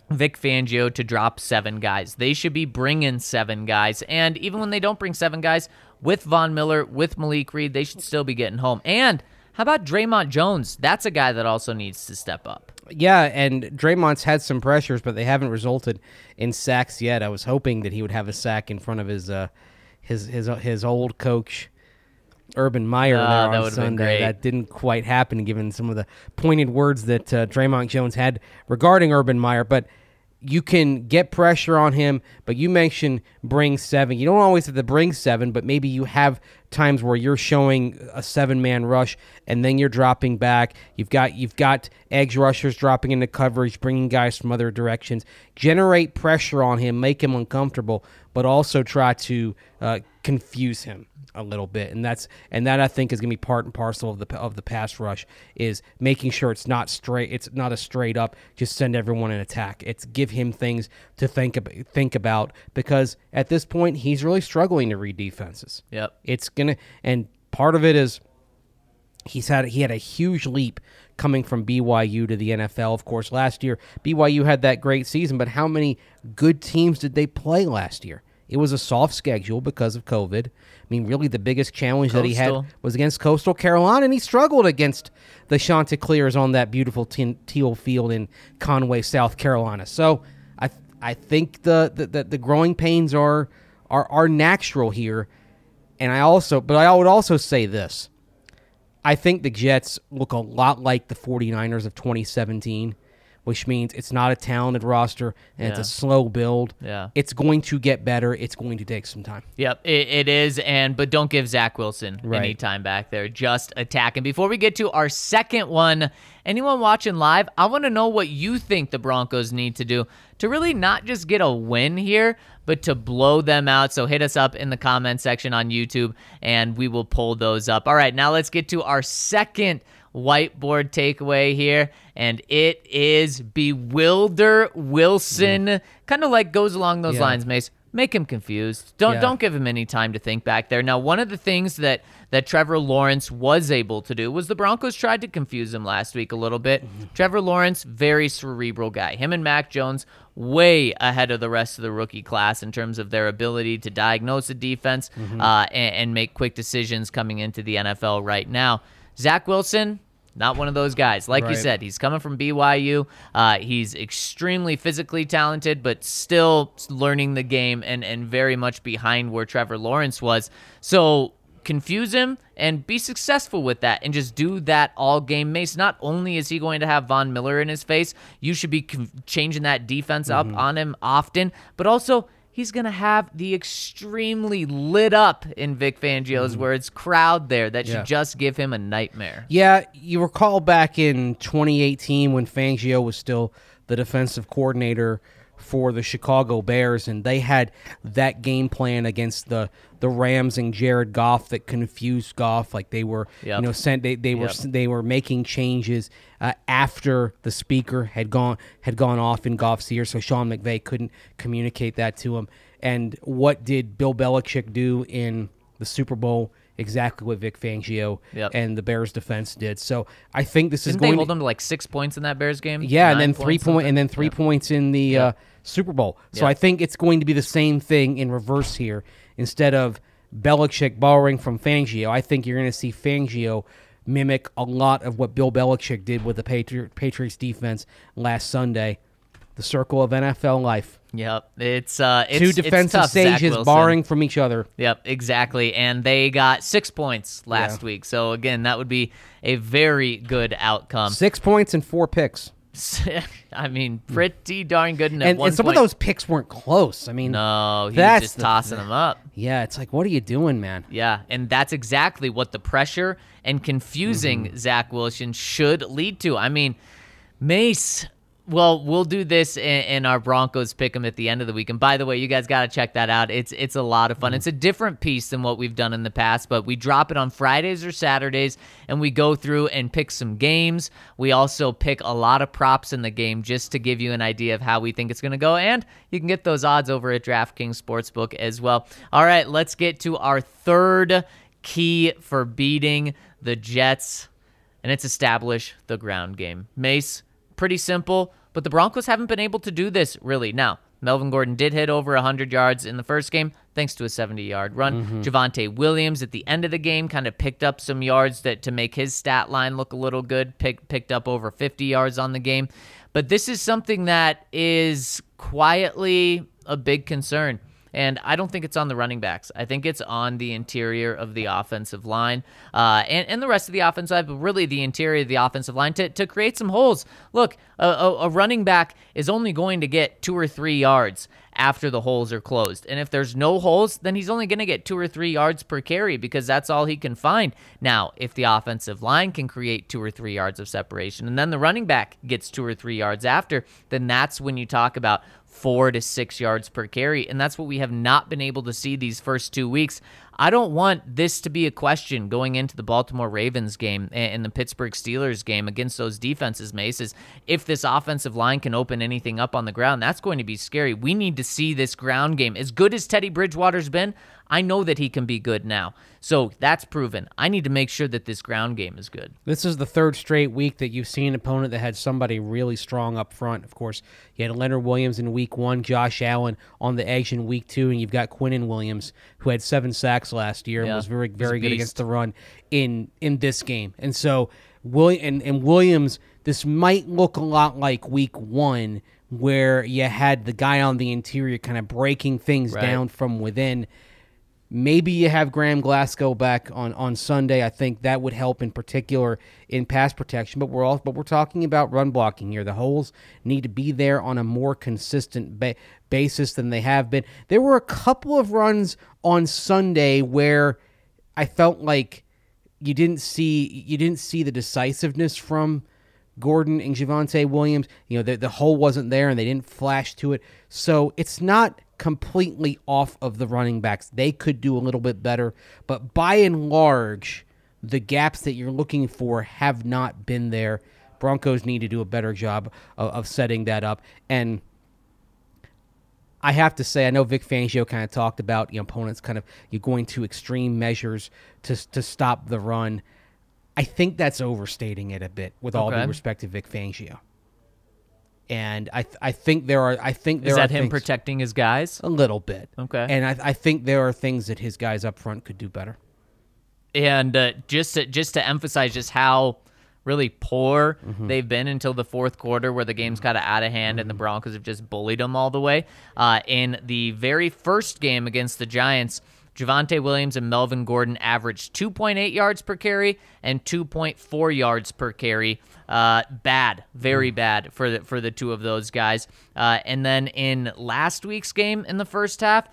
Vic Fangio to drop seven guys. They should be bringing seven guys. And even when they don't bring seven guys, with Von Miller, with Malik Reed, they should still be getting home. And how about Dre'Mont Jones? That's a guy that also needs to step up. Yeah, and Dre'Mont's had some pressures, but they haven't resulted in sacks yet. I was hoping that he would have a sack in front of his uh, his his his old coach, Urban Meyer, Ah, there that on Sunday. That didn't quite happen, given some of the pointed words that uh, Dre'Mont Jones had regarding Urban Meyer. But you can get pressure on him. But you mentioned bring seven. You don't always have to bring seven, but maybe you have times where you're showing a seven man rush and then you're dropping back. You've got you've got edge rushers dropping into coverage, bringing guys from other directions. Generate pressure on him, make him uncomfortable, but also try to uh, confuse him a little bit, and that's and that I think is going to be part and parcel of the of the pass rush is making sure it's not straight, it's not a straight up just send everyone in attack. It's give him things to think about, think about because at this point he's really struggling to read defenses. Yep. It's gonna and part of it is he's had he had a huge leap coming from BYU to the NFL. Of course, last year BYU had that great season, but how many good teams did they play last year? It was a soft schedule because of COVID. I mean, really, the biggest challenge that he had was against Coastal Carolina, and he struggled against the Chanticleers on that beautiful tin, teal field in Conway, South Carolina. So, I I think the the, the, the growing pains are are are natural here, and I also, but I would also say this. I think the Jets look a lot like the 49ers of 2017, which means it's not a talented roster and it's a slow build. Yeah. It's going to get better. It's going to take some time. Yep, it, it is, and but don't give Zach Wilson any time back there. Just attack. And before we get to our second one, anyone watching live, I want to know what you think the Broncos need to do to really not just get a win here, but to blow them out. So hit us up in the comment section on YouTube, and we will pull those up. All right, now let's get to our second whiteboard takeaway here, and it is bewilder Wilson. Mm. Kind of like goes along those Yeah. lines, Mace. Make him confused. Don't Yeah. don't give him any time to think back there. Now, one of the things that that Trevor Lawrence was able to do was the Broncos tried to confuse him last week a little bit. Mm-hmm. Trevor Lawrence, very cerebral guy. Him and Mac Jones way ahead of the rest of the rookie class in terms of their ability to diagnose a defense mm-hmm. uh, and, and make quick decisions coming into the NFL right now. Zach Wilson, not one of those guys. Like you said, he's coming from BYU. Uh, he's extremely physically talented, but still learning the game and, and very much behind where Trevor Lawrence was. So confuse him and be successful with that and just do that all game. Mace, not only is he going to have Von Miller in his face, you should be changing that defense up on him often, but also he's going to have the extremely lit up, in Vic Fangio's words, crowd there that should Mm-hmm. Just give him a nightmare. Yeah, you recall back in 2018 when Fangio was still the defensive coordinator for the Chicago Bears, and they had that game plan against the the Rams and Jared Goff that confused Goff. Like they were, Yep. you know, sent they, they were Yep. they were making changes uh, after the speaker had gone had gone off in Goff's ear, so Sean McVay couldn't communicate that to him. And what did Bill Belichick do in the Super Bowl? Exactly what Vic Fangio Yep. and the Bears defense did. So I think this is Didn't they going hold to, him to like six points in that Bears game? yeah, and then three points, point and then three points in the uh, Super Bowl. So. I think it's going to be the same thing in reverse here. Instead of Belichick borrowing from Fangio, I think you're going to see Fangio mimic a lot of what Bill Belichick did with the Patri- Patriots defense last Sunday. The circle of NFL life. Yep, it's uh, it's, Two it's defensive tough, Zach stages barring from each other. Yep, exactly. And they got six points last week. So again, that would be a very good outcome. Six points and four picks. I mean, pretty darn good. And, And, one and some point, of those picks weren't close. I mean, no, he's That's just the tossing them up. yeah, it's like, what are you doing, man? Yeah, and that's exactly what the pressure and confusing Mm-hmm. Zach Wilson should lead to. I mean, Mace. Well, we'll do this in, in our Broncos pick 'em at the end of the week. And by the way, you guys got to check that out. It's it's a lot of fun. Mm-hmm. It's a different piece than what we've done in the past, but we drop it on Fridays or Saturdays, and we go through and pick some games. We also pick a lot of props in the game just to give you an idea of how we think it's going to go, and you can get those odds over at DraftKings Sportsbook as well. All right, let's get to our third key for beating the Jets, and it's establish the ground game. Mace, pretty simple, but the Broncos haven't been able to do this really. Now, Melvin Gordon did hit over 100 yards in the first game thanks to a 70 yard run. Mm-hmm. Javonte Williams at the end of the game kind of picked up some yards that to make his stat line look a little good, pick, picked up over 50 yards on the game. But this is something that is quietly a big concern. And I don't think it's on the running backs. I think it's on the interior of the offensive line uh, and, and the rest of the offensive line, but really the interior of the offensive line to, to create some holes. Look, a, a, a running back is only going to get two or three yards after the holes are closed. And if there's no holes, then he's only going to get two or three yards per carry because that's all he can find. Now, if the offensive line can create two or three yards of separation and then the running back gets two or three yards after, then that's when you talk about four to six yards per carry. And that's what we have not been able to see these first two weeks. I don't want this to be a question going into the Baltimore Ravens game and the Pittsburgh Steelers game against those defenses, Mace. Is if this offensive line can open anything up on the ground, that's going to be scary. We need to see this ground game. As good as Teddy Bridgewater's been, I know that he can be good now. So that's proven. I need to make sure that this ground game is good. This is the third straight week that you've seen an opponent that had somebody really strong up front. Of course, you had Leonard Williams in week one, Josh Allen on the edge in week two, and you've got Quinnen Williams, who had seven sacks last year and was very, very good against the run in in this game. And so, William and, and Williams, this might look a lot like week one, where you had the guy on the interior kind of breaking things Right. down from within. Maybe you have Graham Glasgow back on, on Sunday. I think that would help in particular in pass protection. But we're all but we're talking about run blocking here. The holes need to be there on a more consistent ba- basis than they have been. There were a couple of runs on Sunday where I felt like you didn't see you didn't see the decisiveness from Gordon and Javonte Williams. You know, the, the hole wasn't there and they didn't flash to it. So it's not completely off of the running backs. They could do a little bit better. But by and large, the gaps that you're looking for have not been there. Broncos need to do a better job of, of setting that up. And I have to say, I know Vic Fangio kind of talked about you know, opponents kind of you going to extreme measures to to stop the run. I think that's overstating it a bit, with all Okay. due respect to Vic Fangio. And I th- I think there are I think there Is that him things- protecting his guys? a little bit. Okay. And I, I think there are things that his guys up front could do better. and uh, just to, just to emphasize just how really poor Mm-hmm. they've been until the fourth quarter, where the game's kind of out of hand and the Broncos have just bullied them all the way. Uh, in the very first game against the Giants. Javonte Williams and Melvin Gordon averaged 2.8 yards per carry and 2.4 yards per carry. Uh, bad, very bad for the for the two of those guys. Uh, and then in last week's game in the first half,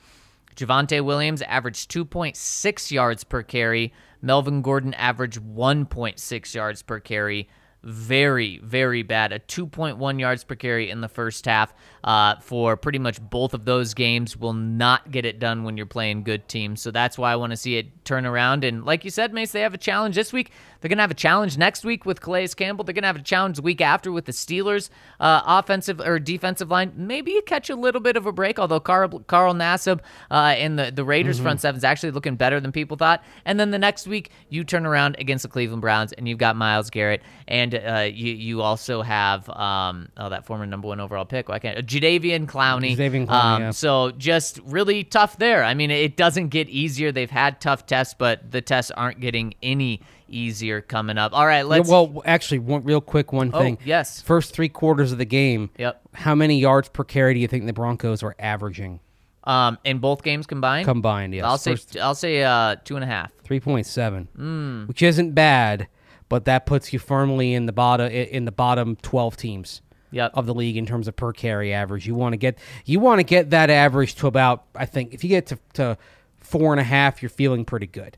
Javonte Williams averaged 2.6 yards per carry. Melvin Gordon averaged 1.6 yards per carry. Very, very bad. A 2.1 yards per carry in the first half uh, for pretty much both of those games will not get it done when you're playing good teams. So that's why I want to see it turn around. And like you said, Mace, they have a challenge this week. They're going to have a challenge next week with Calais Campbell. They're going to have a challenge the week after with the Steelers' uh, offensive or defensive line. Maybe you catch a little bit of a break, although Carl, Carl Nassib uh, in the, the Raiders' front seven is actually looking better than people thought. And then the next week, you turn around against the Cleveland Browns and you've got Myles Garrett. And uh, you, you also have um, oh, that former number one overall pick. Why can't Jadeveon Clowney? Jadeveon Clowney, Um, yeah. So just really tough there. I mean, it doesn't get easier. They've had tough tests, but the tests aren't getting any easier coming up. All right, let's. well, actually, one real quick one thing. yes. First three quarters of the game. Yep. How many yards per carry do you think the Broncos are averaging um, in both games combined, combined? Yes. I'll say First I'll say uh, two and a half. three point seven, Hmm. which isn't bad, but that puts you firmly in the bottom in the bottom twelve teams. Yep. Of the league in terms of per carry average, you want to get you want to get that average to about I think if you get to, to four and a half, you're feeling pretty good.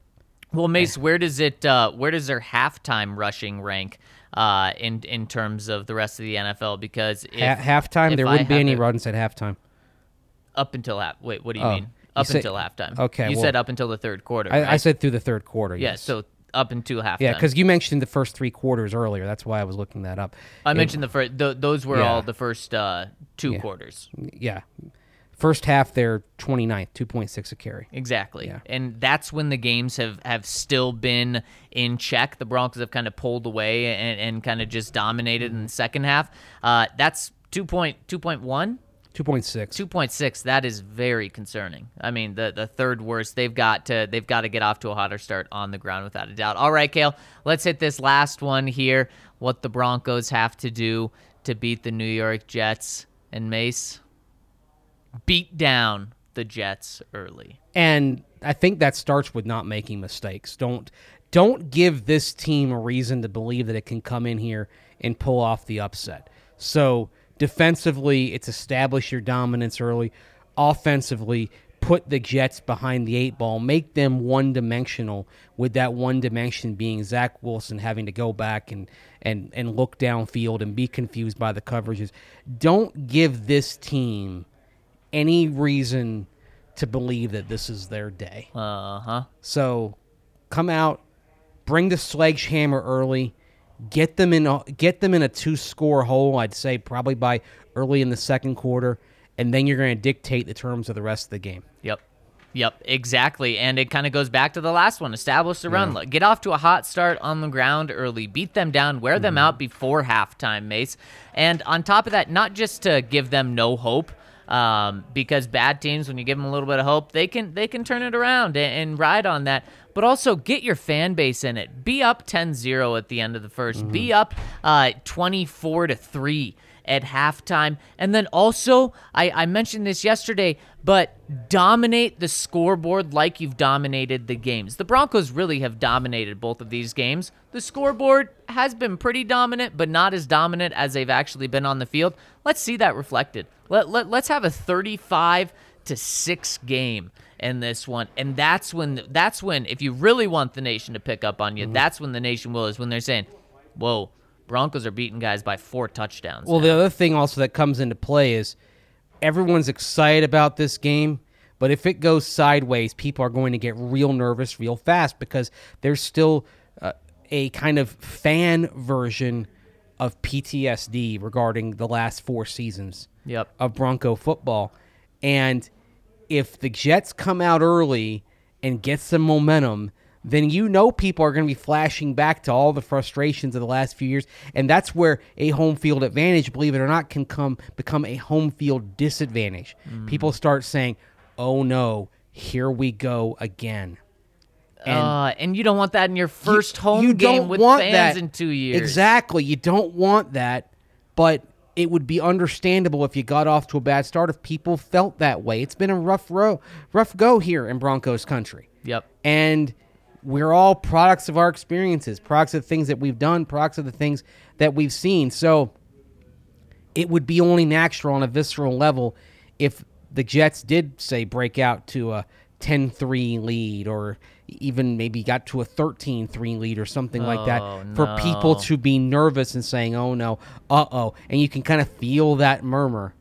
Well, Mace, where does it? Uh, where does their halftime rushing rank uh, in in terms of the rest of the NFL? Because if, Ha- halftime, if there wouldn't be any it runs at halftime. up until half. Wait, what do you Oh, mean? Up said- until halftime. okay, you well- said up until the third quarter. I, right? I said through the third quarter. yeah. So up until halftime. Yeah, because you mentioned the first three quarters earlier. That's why I was looking that up. I It- mentioned the first. Th- those were Yeah. all the first uh, two Yeah. quarters. yeah. First half, they're 29th, 2.6 a carry. Exactly. Yeah. And that's when the games have, have still been in check. The Broncos have kind of pulled away and, and kind of just dominated in the second half. Uh, that's 2.2.1. 2.6. 2.6 that is very concerning i mean the the third worst they've got to they've got to get off to a hotter start on the ground without a doubt all right kale let's hit this last one here what the broncos have to do to beat the new york jets and mace beat down the jets early and I think that starts with not making mistakes. Don't don't give this team a reason to believe that it can come in here and pull off the upset. So defensively, it's establish your dominance early. Offensively, put the Jets behind the eight ball, make them one dimensional. With that one dimension being Zach Wilson having to go back and and and look downfield and be confused by the coverages. Don't give this team any reason to believe that this is their day. uh-huh So come out, bring the sledgehammer early, get them in a, get them in a two score hole, I'd say probably by early in the second quarter, and then you're going to dictate the terms of the rest of the game. Yep. Yep, exactly. And it kind of goes back to the last one establish the run. Get off to a hot start on the ground early, beat them down, wear them out before halftime, Mace. And on top of that, not just to give them no hope. Um, because bad teams, when you give them a little bit of hope, they can they can turn it around and, and ride on that. But also get your fan base in it. Be up 10-0 at the end of the 1st Be up uh, 24 to three at halftime. And then also, I, I mentioned this yesterday, but dominate the scoreboard like you've dominated the games. The Broncos really have dominated both of these games. The scoreboard has been pretty dominant, but not as dominant as they've actually been on the field. Let's see that reflected. Let, let, let's have a 35 to 6 game in this one and that's when that's when if you really want the nation to pick up on you that's when the nation will is when they're saying whoa broncos are beating guys by four touchdowns Well, now." the other thing also that comes into play is everyone's excited about this game, but if it goes sideways, people are going to get real nervous real fast because there's still uh, a kind of fan version of PTSD regarding the last four seasons Yep. of Bronco football. And if the Jets come out early and get some momentum, then you know people are going to be flashing back to all the frustrations of the last few years, and that's where a home field advantage, believe it or not, can come become a home field disadvantage. People start saying, "Oh no, here we go again." And uh, and you don't want that in your first you- home you game don't with want fans that. in two years. Exactly, you don't want that, but it would be understandable if you got off to a bad start if people felt that way. It's been a rough row, rough go here in Broncos country. Yep. And we're all products of our experiences, products of the things that we've done, products of the things that we've seen. So it would be only natural on a visceral level if the Jets did say break out to a 10-3 lead or even maybe got to a 13-3 lead or something like that Oh, for no. people to be nervous and saying oh no uh-oh and you can kind of feel that murmur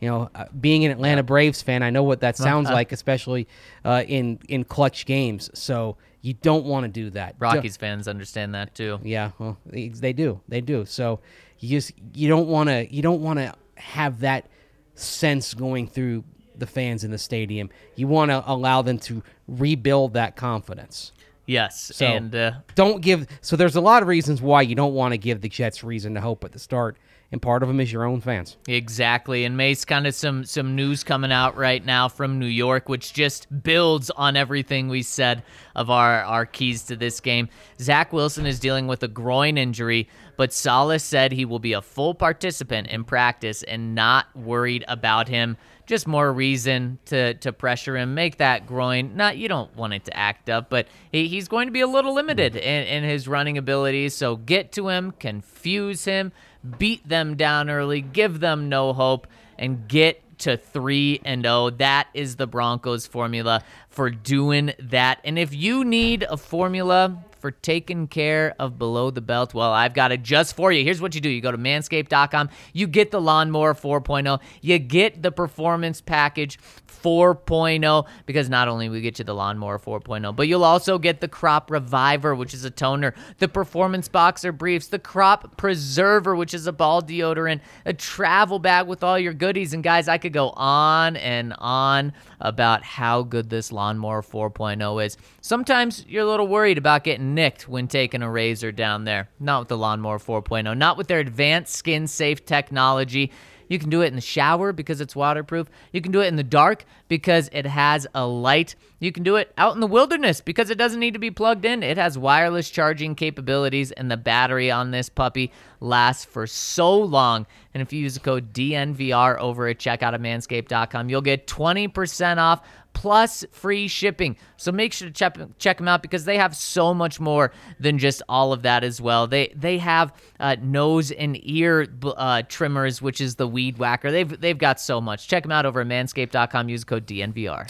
you know uh, being an Atlanta Braves fan I know what that sounds like especially uh, in in clutch games so you don't want to do that Rockies fans understand that too. yeah, well, they, they do. They do. So you just you don't want to you don't want to have that sense going through the fans in the stadium. You want to allow them to rebuild that confidence. Yes. So and uh, don't give. So there's a lot of reasons why you don't want to give the Jets reason to hope at the start, and part of them is your own fans. Exactly. And Mace, kind of some some news coming out right now from New York, which just builds on everything we said of our our keys to this game. Zach Wilson is dealing with a groin injury, but Saleh said he will be a full participant in practice and not worried about him. Just more reason to to pressure him, make that groin. Not you don't want it to act up, but he, he's going to be a little limited mm-hmm. in, in his running abilities. So get to him, confuse him, beat them down early, give them no hope, and get to 3 and 0. That is the Broncos formula for doing that. And if you need a formula for taking care of below the belt, well, I've got it just for you. Here's what you do. You go to manscaped.com, you get the lawnmower 4.0, you get the performance package 4.0 because not only we get you the lawnmower 4.0, but you'll also get the crop reviver, which is a toner, the performance boxer briefs, the crop preserver, which is a ball deodorant, a travel bag with all your goodies. And guys, I could go on and on about how good this lawnmower 4.0 is. Sometimes you're a little worried about getting nicked when taking a razor down there. Not with the lawnmower 4.0, not with their advanced skin safe technology. You can do it in the shower because it's waterproof. You can do it in the dark because it has a light. You can do it out in the wilderness because it doesn't need to be plugged in. It has wireless charging capabilities, and the battery on this puppy lasts for so long. And if you use the code DNVR over at checkout you'll get 20% off plus free shipping. So make sure to check check them out because they have so much more than just all of that as well. They they have uh, nose and ear uh, trimmers, which is the weed whacker. They've they've got so much. Check them out over at manscaped.com. Use code DNVR.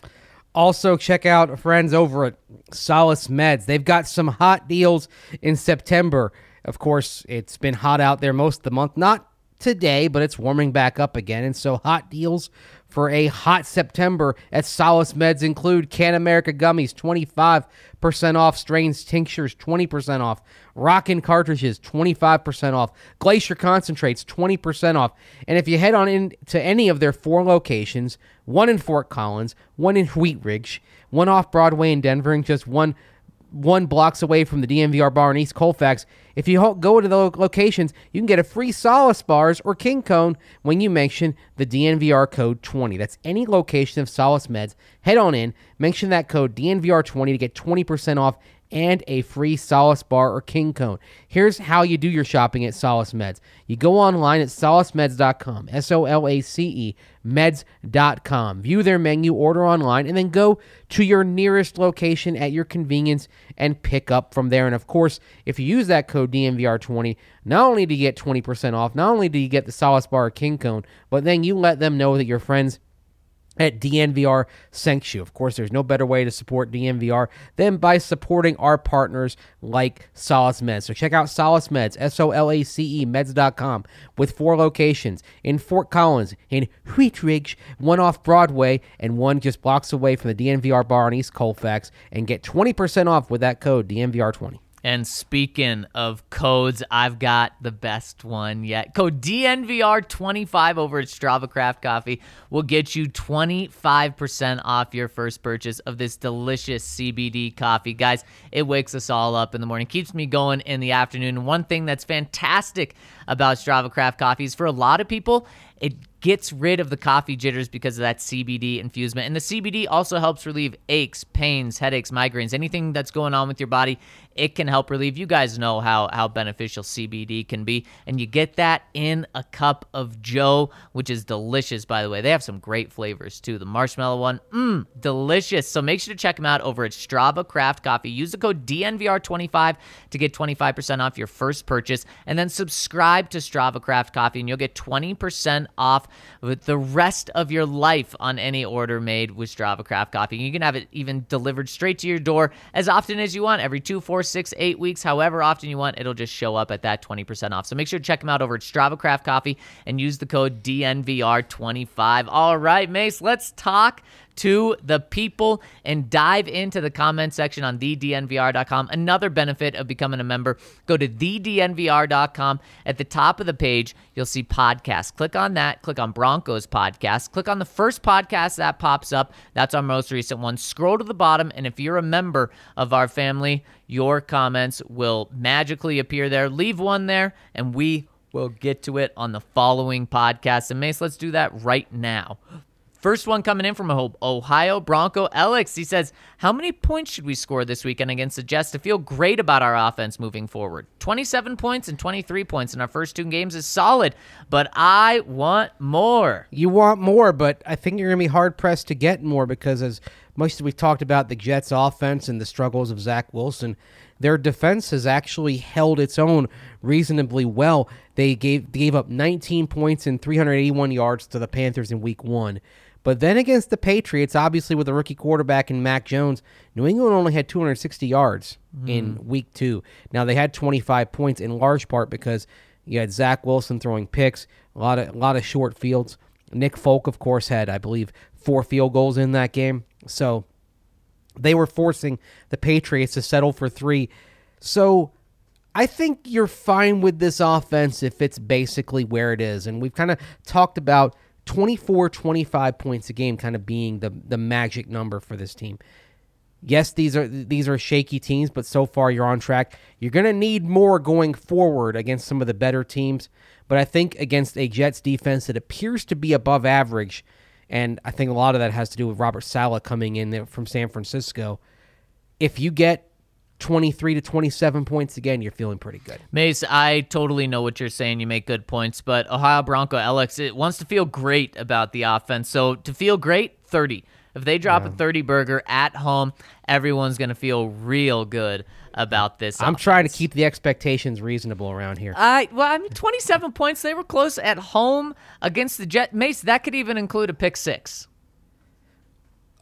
Also, check out friends over at Solace Meds. They've got some hot deals in September. Of course, it's been hot out there most of the month. Not today, but it's warming back up again. And so, hot deals for a hot September at Solace Meds include Can America gummies, 25% off, strains tinctures, 20% off, Rockin' cartridges, 25% off, Glacier concentrates, 20% off. And if you head on in to any of their four locations, one in Fort Collins, one in Wheat Ridge, one off Broadway in Denver, and just one one blocks away from the DNVR bar in East Colfax. If you go to the locations, you can get a free Solace bars or King Cone when you mention the DNVR code 20. That's any location of Solace Meds. Head on in, mention that code DNVR20 to get 20% off and a free Solace bar or King Cone. Here's how you do your shopping at Solace Meds. You go online at solacemeds.com, S O L A C E, meds.com. View their menu, order online, and then go to your nearest location at your convenience and pick up from there. And of course, if you use that code DNVR20, not only do you get 20% off, not only do you get the Solace bar or King Cone, but then you let them know that your friends at DNVR you. Of course, there's no better way to support DNVR than by supporting our partners like Solace Meds. So check out Solace Meds, S O L A C E Meds.com, with four locations in Fort Collins, in Wheat Ridge, one off Broadway, and one just blocks away from the DNVR bar on East Colfax. And get 20% off with that code DNVR20. And speaking of codes, I've got the best one yet. Code DNVR25 over at Strava Craft Coffee will get you 25% off your first purchase of this delicious CBD coffee. Guys, it wakes us all up in the morning, keeps me going in the afternoon. One thing that's fantastic about Strava Craft Coffee is for a lot of people, It gets rid of the coffee jitters because of that CBD infusement. And the CBD also helps relieve aches, pains, headaches, migraines, anything that's going on with your body. It can help relieve. You guys know how how beneficial CBD can be, and you get that in a cup of Joe, which is delicious. By the way, they have some great flavors too. The marshmallow one, mmm, delicious. So make sure to check them out over at Strava Craft Coffee. Use the code DNVR25 to get 25% off your first purchase, and then subscribe to Strava Craft Coffee, and you'll get 20% off with the rest of your life on any order made with Strava Craft Coffee. You can have it even delivered straight to your door as often as you want, every two, four, six, eight weeks, however often you want. It'll just show up at that 20% off. So make sure to check them out over at Strava Craft Coffee and use the code DNVR25. All right, Mace, let's talk to the people and dive into the comment section on thednvr.com. Another benefit of becoming a member, go to thednvr.com. At the top of the page, you'll see podcasts. Click on that, click on Broncos podcast, click on the first podcast that pops up. That's our most recent one. Scroll to the bottom, and if you're a member of our family, your comments will magically appear there. Leave one there, and we will get to it on the following podcast. And Mace, let's do that right now. First one coming in from Ohio Bronco Alex. He says, How many points should we score this weekend against the Jets to feel great about our offense moving forward? 27 points and 23 points in our first two games is solid, but I want more. You want more, but I think you're going to be hard pressed to get more because, as much as we've talked about the Jets' offense and the struggles of Zach Wilson, their defense has actually held its own reasonably well. They gave gave up 19 points and 381 yards to the Panthers in Week One. But then against the Patriots, obviously with a rookie quarterback in Mac Jones, New England only had 260 yards mm. in week two. Now they had 25 points in large part because you had Zach Wilson throwing picks, a lot of a lot of short fields. Nick Folk, of course, had I believe four field goals in that game. So they were forcing the Patriots to settle for three. So I think you're fine with this offense if it's basically where it is. And we've kind of talked about 24, 25 points a game kind of being the the magic number for this team. Yes, these are these are shaky teams, but so far you're on track. You're going to need more going forward against some of the better teams, but I think against a Jets defense that appears to be above average, and I think a lot of that has to do with Robert Saleh coming in from San Francisco. If you get 23 to 27 points again, you're feeling pretty good. Mace, I totally know what you're saying. You make good points, but Ohio Bronco Alex it wants to feel great about the offense. So to feel great, 30. If they drop yeah. a 30 burger at home, everyone's going to feel real good about this. I'm offense. trying to keep the expectations reasonable around here. I well, I mean 27 points. They were close at home against the Jet. Mace, that could even include a pick 6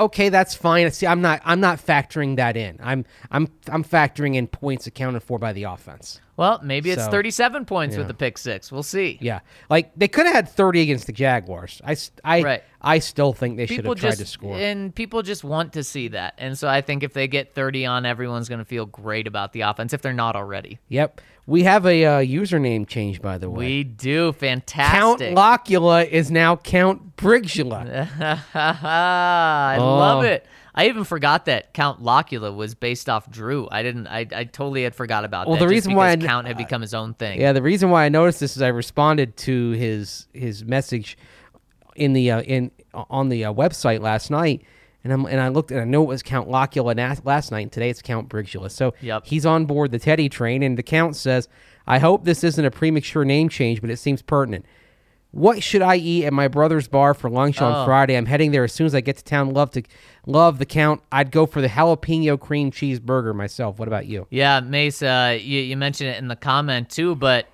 okay, that's fine. See, I'm not I'm not factoring that in. I'm I'm I'm factoring in points accounted for by the offense. Well, maybe it's so, 37 points yeah. with the pick six. We'll see. Yeah, like they could have had 30 against the Jaguars. I I right. I still think they should have tried to score. And people just want to see that. And so I think if they get 30 on, everyone's going to feel great about the offense if they're not already. Yep. We have a uh, username change, by the way. We do. Fantastic. Count Locula is now Count Brigula. I oh. love it. I even forgot that Count Locula was based off Drew. I didn't. I, I totally had forgot about well, that. Well, the reason why I, Count had become his own thing. Yeah, the reason why I noticed this is I responded to his his message in the uh, in on the uh, website last night, and I'm and I looked and I know it was Count Locula last night. And today it's Count Brigula. So yep. he's on board the Teddy train, and the Count says, "I hope this isn't a premature name change, but it seems pertinent." What should I eat at my brother's bar for lunch on oh. Friday? I'm heading there as soon as I get to town. Love to love the count. I'd go for the jalapeno cream cheese burger myself. What about you? Yeah, Mace, uh, you, you mentioned it in the comment too, but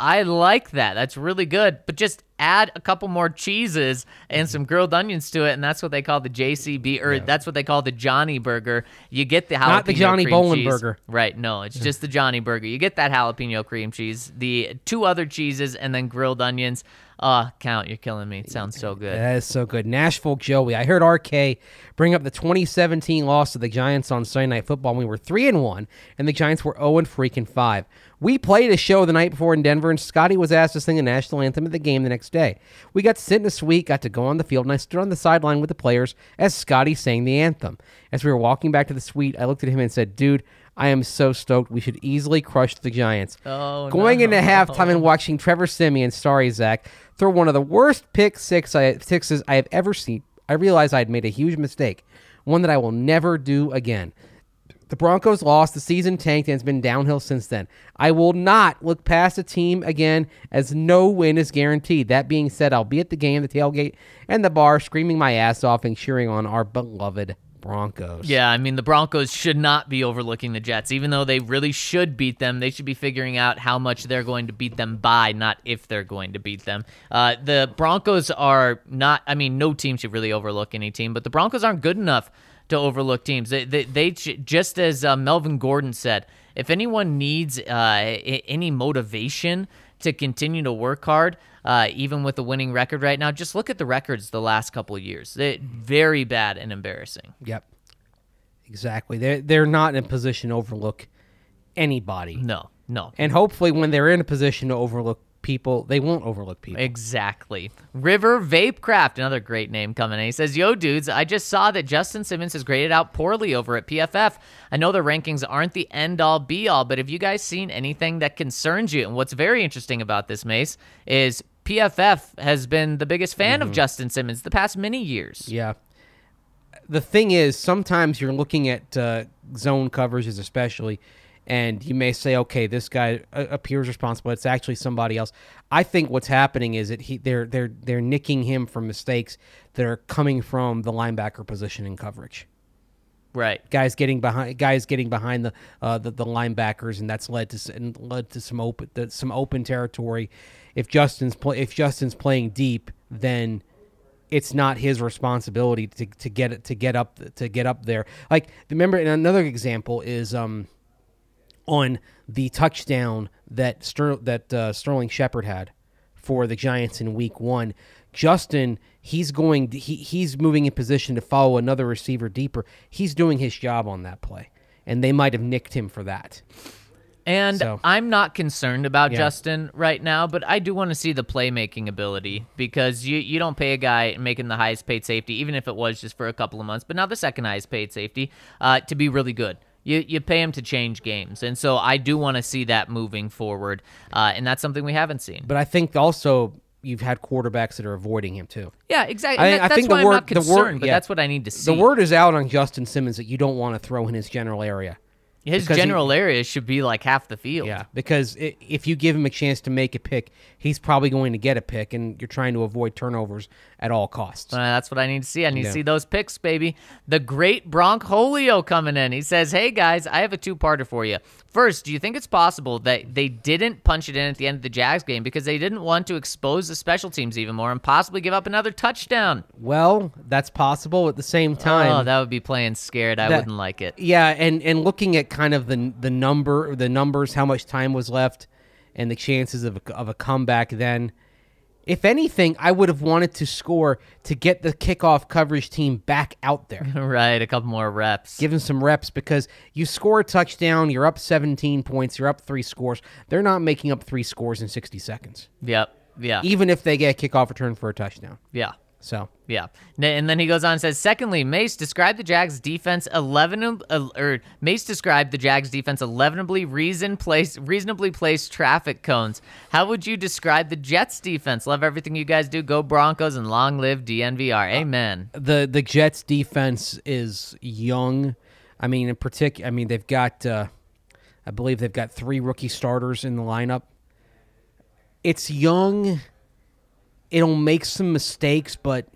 I like that. That's really good. But just add a couple more cheeses and some grilled onions to it, and that's what they call the JCB, or yeah. that's what they call the Johnny Burger. You get the jalapeno not the Johnny Bolin cheese. Burger, right? No, it's just the Johnny Burger. You get that jalapeno cream cheese, the two other cheeses, and then grilled onions. Oh, count, you're killing me. It sounds so good. That is so good. Nashville Joey. I heard RK bring up the 2017 loss to the Giants on Sunday Night Football. We were three and one, and the Giants were 0 and freaking five. We played a show the night before in Denver, and Scotty was asked to sing the national anthem at the game the next day. We got to sit in a suite, got to go on the field, and I stood on the sideline with the players as Scotty sang the anthem. As we were walking back to the suite, I looked at him and said, "Dude." I am so stoked. We should easily crush the Giants. Oh, Going no. into halftime and watching Trevor Siemian, sorry Zach, throw one of the worst pick six I, sixes I have ever seen. I realized I had made a huge mistake, one that I will never do again. The Broncos lost, the season tanked, and it's been downhill since then. I will not look past a team again as no win is guaranteed. That being said, I'll be at the game, the tailgate, and the bar screaming my ass off and cheering on our beloved Broncos. Yeah, I mean, the Broncos should not be overlooking the Jets. Even though they really should beat them, they should be figuring out how much they're going to beat them by, not if they're going to beat them. Uh, the Broncos are not, I mean, no team should really overlook any team, but the Broncos aren't good enough to overlook teams. They, they, they just as uh, Melvin Gordon said, if anyone needs uh, any motivation to continue to work hard, uh, even with a winning record right now, just look at the records the last couple of years. They're very bad and embarrassing. Yep. Exactly. They're they're not in a position to overlook anybody. No, no. And hopefully when they're in a position to overlook people, they won't overlook people. Exactly. River Vapecraft, another great name coming in. He says, Yo, dudes, I just saw that Justin Simmons has graded out poorly over at PFF. I know the rankings aren't the end all be all, but have you guys seen anything that concerns you? And what's very interesting about this, Mace, is PFF has been the biggest fan of Justin Simmons the past many years. Yeah. The thing is, sometimes you're looking at uh, zone coverages, especially, and you may say, "Okay, this guy uh, appears responsible." It's actually somebody else. I think what's happening is that he they're they're they're nicking him from mistakes that are coming from the linebacker position in coverage. Right. Guys getting behind, guys getting behind the uh, the, the linebackers, and that's led to and led to some open the, some open territory. If Justin's play, if Justin's playing deep, then it's not his responsibility to, to get it to get up to get up there. Like remember, and another example is um on the touchdown that Ster- that uh, Sterling Shepard had for the Giants in Week One. Justin, he's going he he's moving in position to follow another receiver deeper. He's doing his job on that play, and they might have nicked him for that. And So- I'm not concerned about Yeah. Justin right now, but I do want to see the playmaking ability because you, you don't pay a guy making the highest paid safety, even if it was just for a couple of months, but now the second highest paid safety, uh, to be really good. You, you pay him to change games. And so I do want to see that moving forward. Uh, and that's something we haven't seen. But I think also you've had quarterbacks that are avoiding him too. Yeah, exactly. I- that- I that's think the word- the word- concerned, but yeah. that's what I need to see. The word is out on Justin Simmons that you don't want to throw in his general area. His because he- general area should be like half the field. Yeah, because i if you give him a chance to make a pick, he's probably going to get a pick, and you're trying to avoid turnovers at all costs. Uh, that's what I need to see. I need Yeah. to see those picks, baby. The great Bronc Holio coming in. He says, Hey guys, I have a two parter for you. First, do you think it's possible that they didn't punch it in at the end of the Jags game because they didn't want to expose the special teams even more and possibly give up another touchdown? Well, that's possible. At the same time, oh, that would be playing scared. I that- wouldn't like it. Yeah, and and looking at kind of the the number, the numbers, how much time was left, and the chances of a, of a comeback. Then, if anything, I would have wanted to score to get the kickoff coverage team back out there. right, a couple more reps. Give them some reps because you score a touchdown, you're up 17 points, you're up three scores. They're not making up three scores in 60 seconds, yep. Yeah. even if they get a kickoff return for a touchdown. Yeah. So Yeah. And then he goes on and says, secondly, Mace described the Jags defense 11 uh, or Mace described the Jags defense 11ably reason place reasonably placed traffic cones. How would you describe the Jets defense? Love everything you guys do. Go Broncos and long live DNVR. Amen. the the Jets defense is young. I mean, in particular, I mean they've got, uh, I believe they've got three rookie starters in the lineup. It's young. It'll make some mistakes, but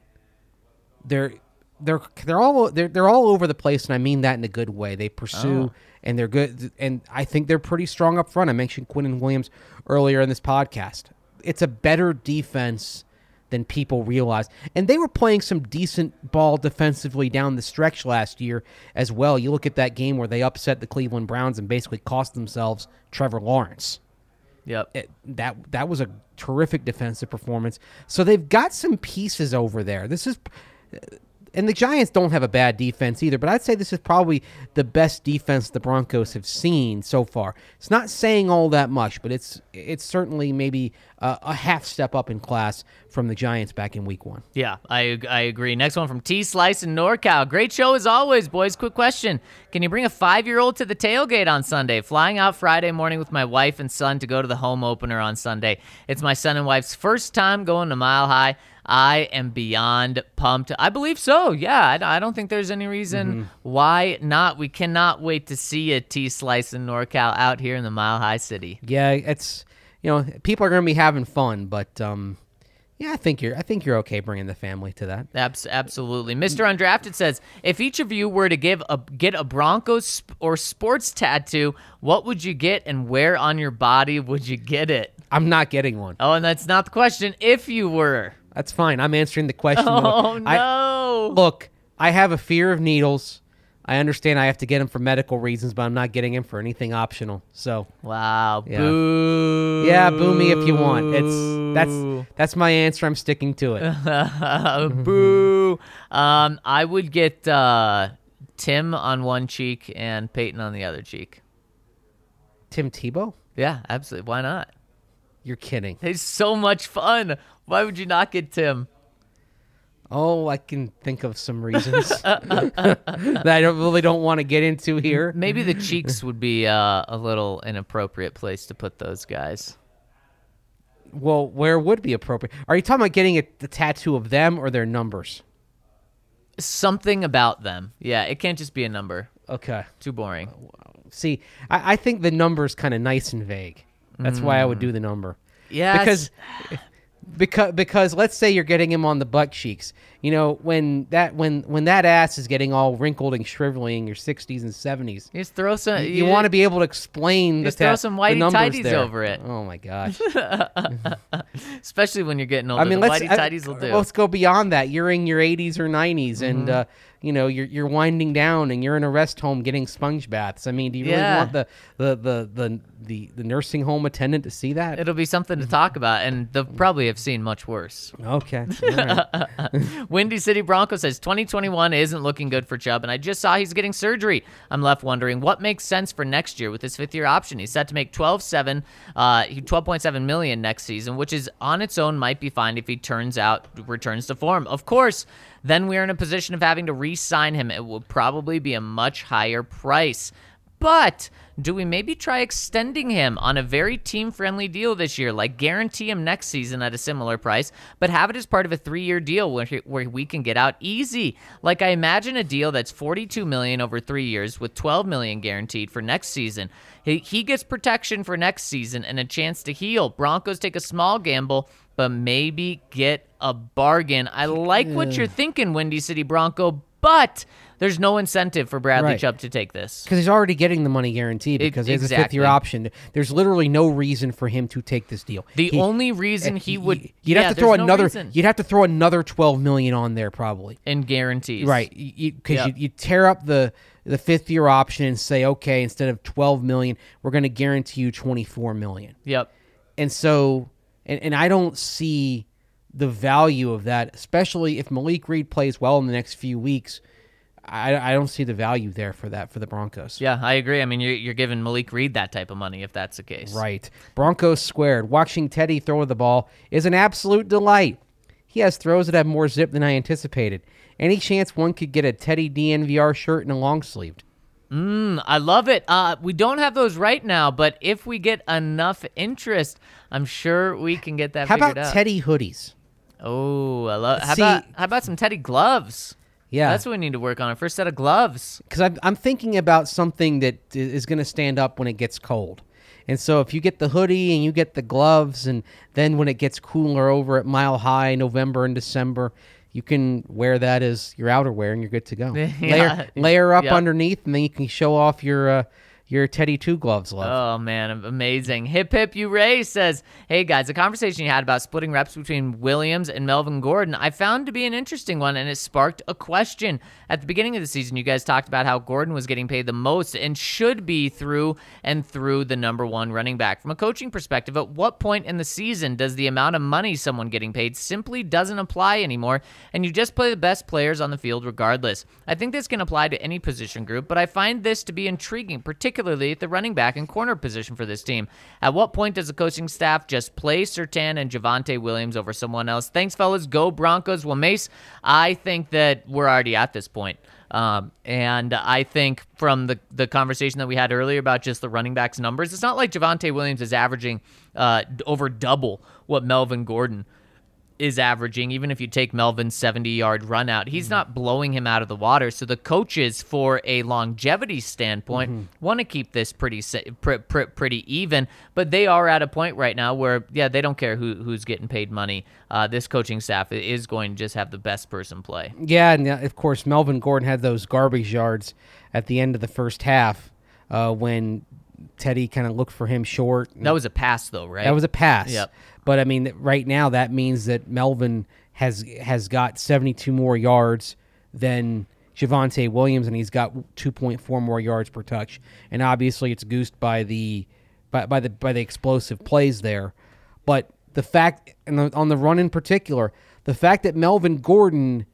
they're they're they're all they're they're all over the place, and I mean that in a good way. They pursue oh. and they're good, and I think they're pretty strong up front. I mentioned Quinnen Williams earlier in this podcast. It's a better defense than people realize, and they were playing some decent ball defensively down the stretch last year as well. You look at that game where they upset the Cleveland Browns and basically cost themselves Trevor Lawrence Yep. it, that that was a terrific defensive performance. So they've got some pieces over there. This is and the Giants don't have a bad defense either, but I'd say this is probably the best defense the Broncos have seen so far. It's not saying all that much, but it's it's certainly maybe a, a half step up in class from the Giants back in Week One. Yeah, I, I agree. Next one from T Slice in NorCal. Great show as always, boys. Quick question: Can you bring a five-year-old to the tailgate on Sunday? Flying out Friday morning with my wife and son to go to the home opener on Sunday. It's my son and wife's first time going to Mile High. I am beyond pumped. I believe so. Yeah, I, I don't think there's any reason why not. We cannot wait to see a T Slice in NorCal out here in the Mile High City. Yeah, it's you know people are going to be having fun, but um, yeah, I think you're I think you're okay bringing the family to that. Abs- absolutely. Mr. Undrafted says, if each of you were to give a get a Broncos sp- or sports tattoo, what would you get and where on your body would you get it? I'm not getting one. Oh, and that's not the question. If you were. That's fine. I'm answering the question. Oh I- no. look, I have a fear of needles. I understand I have to get them for medical reasons, but I'm not getting them for anything optional. So wow. Yeah. Boo. yeah, boo me if you want. It's that's that's my answer. I'm sticking to it. boo. Um, I would get uh, Tim on one cheek and Peyton on the other cheek. Tim Tebow? Yeah, absolutely. Why not? You're kidding. It's so much fun. Why would you not get Tim? Oh, I can think of some reasons that I don't, really don't want to get into here. Maybe the cheeks would be uh, a little inappropriate place to put those guys. Well, where would be appropriate? Are you talking about getting a, the tattoo of them or their numbers? Something about them. Yeah, it can't just be a number. Okay. Too boring. See, I, I think the number's kind of nice and vague. That's why I would do the number. Yeah, because because because let's say you're getting him on the butt cheeks. You know when that when when that ass is getting all wrinkled and shriveling in your 60s and 70s. you just throw some. You, want to be able to explain the, Just throw ta- some the whitey numbers tighties there. over it. Oh my gosh! especially when you're getting older. I mean, the let's whitey I- tighties will do. let's go beyond that. You're in your 80s or 90s, and Mm-hmm. uh, you know you're you're winding down, and you're in a rest home getting sponge baths. I mean, do you really Yeah. want the the, the the the the nursing home attendant to see that? It'll be something to talk about, and they'll probably have seen much worse. Okay. right. Windy City Bronco says 2021 isn't looking good for Chubb, and I just saw he's getting surgery. I'm left wondering what makes sense for next year with his fifth year option. He's set to make 12.7, uh, 12.7 million next season, which is on its own might be fine if he turns out returns to form. Of course, then we're in a position of having to re-sign him. It will probably be a much higher price. But do we maybe try extending him on a very team friendly deal this year? Like guarantee him next season at a similar price, but have it as part of a three year deal where, where we can get out easy. Like I imagine a deal that's 42 million over three years with 12 million guaranteed for next season. He, he gets protection for next season and a chance to heal. Broncos take a small gamble, but maybe get a bargain. I like what you're thinking, Windy City Bronco, but there's no incentive for Bradley Right. Chubb to take this. Because he's already getting the money guaranteed It- because he has a fifth year option. There's literally no reason for him to take this deal. The He- only reason eh, he y- would You'd yeah, have to throw no another. reason. you'd have to throw another twelve million on there probably. in guarantees. Right, because you, Yep. you, you tear up the the fifth year option and say, okay, instead of twelve million, we're going to guarantee you twenty four million. Yep. And so, and, and I don't see the value of that, especially if Malik Reed plays well in the next few weeks. I, I don't see the value there for that for the Broncos. Yeah, I agree. I mean, you're, you're giving Malik Reed that type of money if that's the case. Right. Broncos squared. Watching Teddy throw the ball is an absolute delight. He has throws that have more zip than I anticipated. Any chance one could get a Teddy DNVR shirt and a long sleeved? Mm, I love it. Uh, we don't have those right now, but if we get enough interest, I'm sure we can get that How about out. Teddy hoodies? Oh, I love. How See- about how about some Teddy gloves? Yeah. That's what we need to work on. A first set of gloves. because I'm, I'm thinking about something that is going to stand up when it gets cold. And so if you get the hoodie and you get the gloves, and then when it gets cooler over at Mile High, November and December, you can wear that as your outerwear and you're good to go. Yeah. Layer layer up underneath, and then you can show off your uh, your Teddy Two Gloves love. Oh man, amazing. Hip hip you Ray says, Hey guys, the conversation you had about splitting reps between Williams and Melvin Gordon, I found to be an interesting one and it sparked a question. At the beginning of the season, you guys talked about how Gordon was getting paid the most and should be through and through the number one running back. From a coaching perspective, at what point in the season does the amount of money someone getting paid simply doesn't apply anymore and you just play the best players on the field regardless? I think this can apply to any position group, but I find this to be intriguing, particularly at the running back and corner position for this team. At what point does the coaching staff just play Surtain and Javonte Williams over someone else? Thanks, fellas. Go Broncos. Well, Mace, I think that we're already at this point. Um, and I think from the, the conversation that we had earlier about just the running backs numbers, it's not like Javonte Williams is averaging uh, over double what Melvin Gordon is averaging, even if you take Melvin's 70 yard run out, he's mm-hmm. not blowing him out of the water. So the coaches, for a longevity standpoint, mm-hmm. want to keep this pretty pretty even. But they are at a point right now where, yeah, they don't care who who's getting paid money. Uh, this coaching staff is going to just have the best person play. Yeah, and of course, Melvin Gordon had those garbage yards at the end of the first half uh, when Teddy kind of looked for him short. That was a pass, though, right? That was a pass. Yep. But I mean, right now that means that Melvin has has got 72 more yards than Javonte Williams, and he's got 2.4 more yards per touch. And obviously, it's goosed by the by, by the by the explosive plays there. But the fact, and on the run in particular, the fact that Melvin Gordon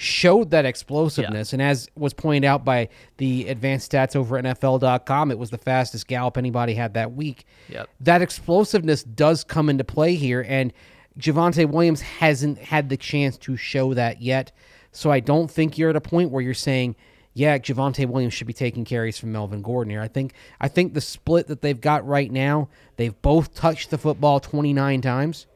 showed that explosiveness. Yeah. And as was pointed out by the advanced stats over at NFL.com, it was the fastest gallop anybody had that week. Yep. That explosiveness does come into play here. And Javonte Williams hasn't had the chance to show that yet. So I don't think you're at a point where you're saying, yeah, Javonte Williams should be taking carries from Melvin Gordon here. I think I think the split that they've got right now, they've both touched the football 29 times.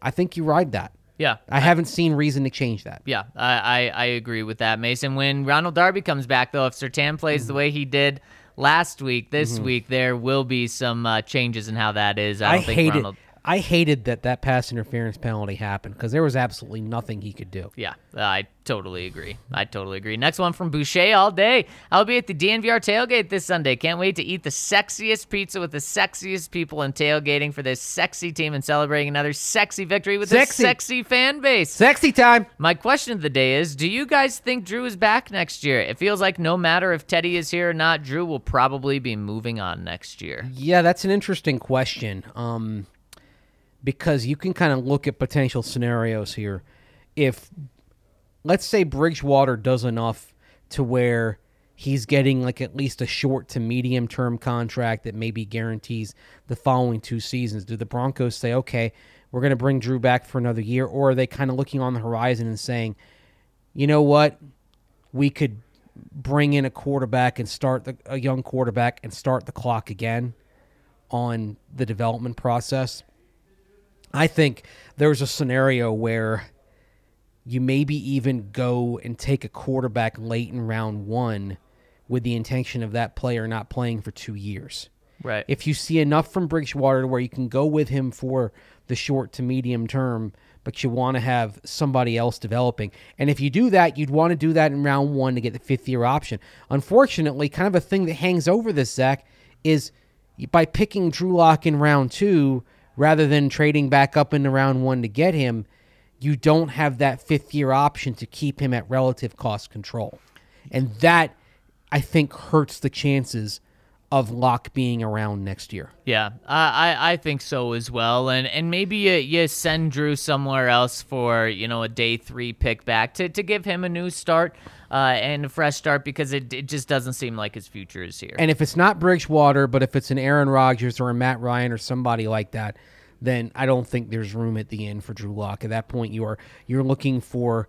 I think you ride that. Yeah. I, I haven't seen reason to change that. Yeah, I, I, I, agree with that, Mason. When Ronald Darby comes back, though, if Surtain plays mm-hmm. the way he did last week, this mm-hmm. week, there will be some uh, changes in how that is. I, I hate Ronald- it. I hated that that pass interference penalty happened because there was absolutely nothing he could do. Yeah, I totally agree. I totally agree. Next one from Boucher all day. I'll be at the DNVR tailgate this Sunday. Can't wait to eat the sexiest pizza with the sexiest people and tailgating for this sexy team and celebrating another sexy victory with sexy. sexy fan base. Sexy time. My question of the day is Do you guys think Drew is back next year? It feels like no matter if Teddy is here or not, Drew will probably be moving on next year. Yeah, that's an interesting question. Um, because you can kind of look at potential scenarios here. If, let's say, Bridgewater does enough to where he's getting like at least a short to medium term contract that maybe guarantees the following two seasons, do the Broncos say, okay, we're going to bring Drew back for another year? Or are they kind of looking on the horizon and saying, you know what? We could bring in a quarterback and start the, a young quarterback and start the clock again on the development process. I think there's a scenario where you maybe even go and take a quarterback late in round one with the intention of that player not playing for two years. Right. If you see enough from Bridgewater where you can go with him for the short to medium term, but you want to have somebody else developing. And if you do that, you'd want to do that in round one to get the fifth year option. Unfortunately, kind of a thing that hangs over this, Zach, is by picking Drew Lock in round two, rather than trading back up into round one to get him, you don't have that fifth year option to keep him at relative cost control. And that, I think, hurts the chances of Lock being around next year. Yeah, I I think so as well. And and maybe you, you send Drew somewhere else for you know a day three pick back to, to give him a new start uh, and a fresh start because it it just doesn't seem like his future is here. And if it's not Bridgewater, but if it's an Aaron Rodgers or a Matt Ryan or somebody like that, then I don't think there's room at the end for Drew Lock. At that point, you are you're looking for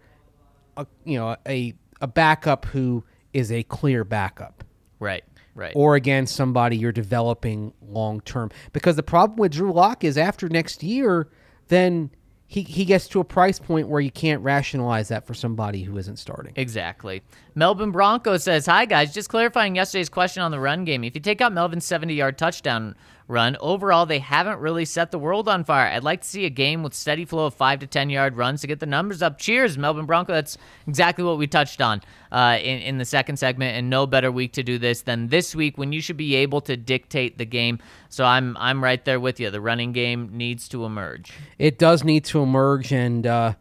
a you know a a backup who is a clear backup. Right. Right. Or again, somebody you're developing long term. Because the problem with Drew Lock is after next year, then he, he gets to a price point where you can't rationalize that for somebody who isn't starting. Exactly. Melvin Bronco says, Hi, guys. Just clarifying yesterday's question on the run game. If you take out Melvin's 70 yard touchdown run. Overall, they haven't really set the world on fire. I'd like to see a game with steady flow of five to 10 yard runs to get the numbers up. Cheers, Melbourne Bronco. That's exactly what we touched on uh, in, in the second segment, and no better week to do this than this week when you should be able to dictate the game. So I'm, I'm right there with you. The running game needs to emerge. It does need to emerge, and uh,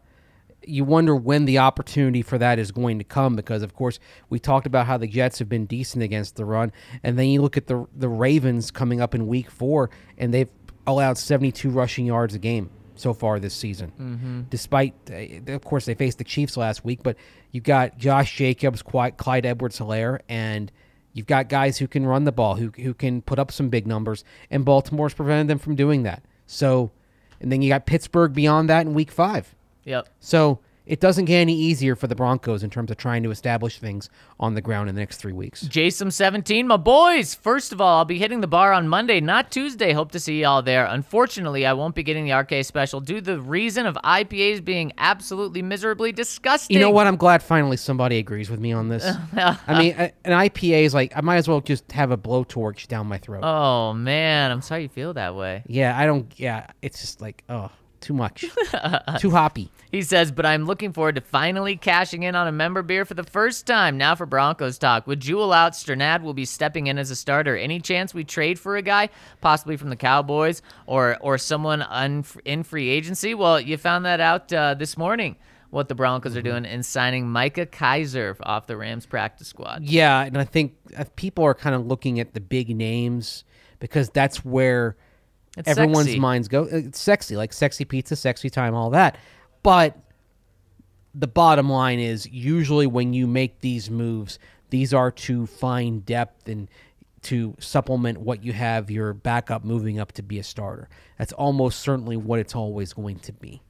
you wonder when the opportunity for that is going to come because, of course, we talked about how the Jets have been decent against the run, and then you look at the the Ravens coming up in Week Four, and they've allowed 72 rushing yards a game so far this season. Mm-hmm. Despite, uh, of course, they faced the Chiefs last week, but you've got Josh Jacobs, Clyde Edwards-Helaire, and you've got guys who can run the ball, who who can put up some big numbers, and Baltimore's prevented them from doing that. So, and then you got Pittsburgh beyond that in Week Five. Yep. So it doesn't get any easier for the Broncos in terms of trying to establish things on the ground in the next three weeks. Jason 17, my boys. First of all, I'll be hitting the bar on Monday, not Tuesday. Hope to see y'all there. Unfortunately, I won't be getting the RK special due to the reason of IPAs being absolutely miserably disgusting. You know what? I'm glad finally somebody agrees with me on this. I mean, an IPA is like I might as well just have a blowtorch down my throat. Oh man, I'm sorry you feel that way. Yeah, I don't. Yeah, it's just like oh, too much, too hoppy. He says, but I'm looking forward to finally cashing in on a member beer for the first time. Now for Broncos talk. With Jewell out, Strnad will be stepping in as a starter. Any chance we trade for a guy, possibly from the Cowboys or or someone un- in free agency? Well, you found that out uh, this morning. What the Broncos are doing in signing Micah Kiser off the Rams practice squad. Yeah, and I think uh, people are kind of looking at the big names because that's where It's everyone's sexy. minds go. Uh, it's sexy, like sexy pizza, sexy time, all that. But the bottom line is usually when you make these moves, these are to find depth and to supplement what you have your backup moving up to be a starter. That's almost certainly what it's always going to be.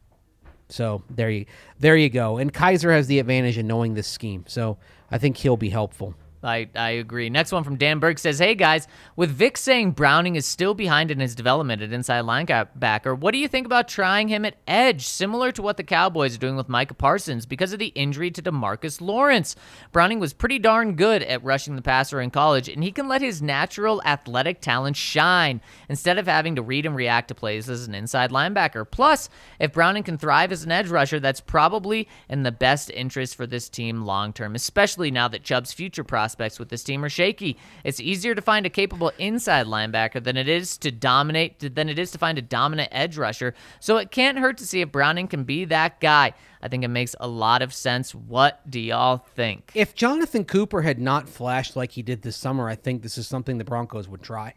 So there you there you go. And Kiser has the advantage in knowing this scheme. So I think he'll be helpful. I, I agree. Next one from Dan Berg says, Hey guys, with Vic saying Browning is still behind in his development at inside linebacker, what do you think about trying him at edge, similar to what the Cowboys are doing with Micah Parsons because of the injury to Demarcus Lawrence? Browning was pretty darn good at rushing the passer in college, and he can let his natural athletic talent shine instead of having to read and react to plays as an inside linebacker. Plus, if Browning can thrive as an edge rusher, that's probably in the best interest for this team long term, especially now that Chubb's future prospects with this team are shaky. It's easier to find a capable inside linebacker than it is to dominate than it is to find a dominant edge rusher. So it can't hurt to see if Browning can be that guy. I think it makes a lot of sense. What do y'all think? If Jonathan Cooper had not flashed like he did this summer, I think this is something the Broncos would try.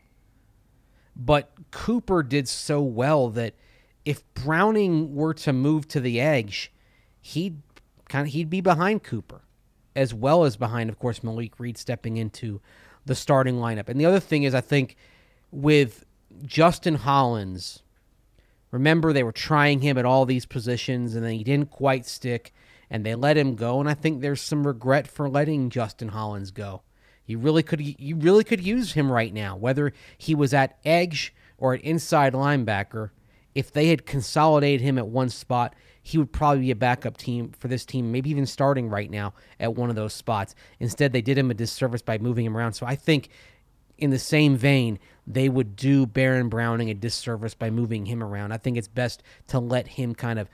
But Cooper did so well that if Browning were to move to the edge, he'd kind of he'd be behind Cooper, as well as behind, of course, Malik Reed stepping into the starting lineup. And the other thing is, I think with Justin Hollins, remember they were trying him at all these positions, and then he didn't quite stick, and they let him go. And I think there's some regret for letting Justin Hollins go. You really could you really could use him right now, whether he was at edge or at inside linebacker. If they had consolidated him at one spot, he would probably be a backup team for this team, maybe even starting right now at one of those spots. Instead, they did him a disservice by moving him around. So I think in the same vein, they would do Baron Browning a disservice by moving him around. I think it's best to let him kind of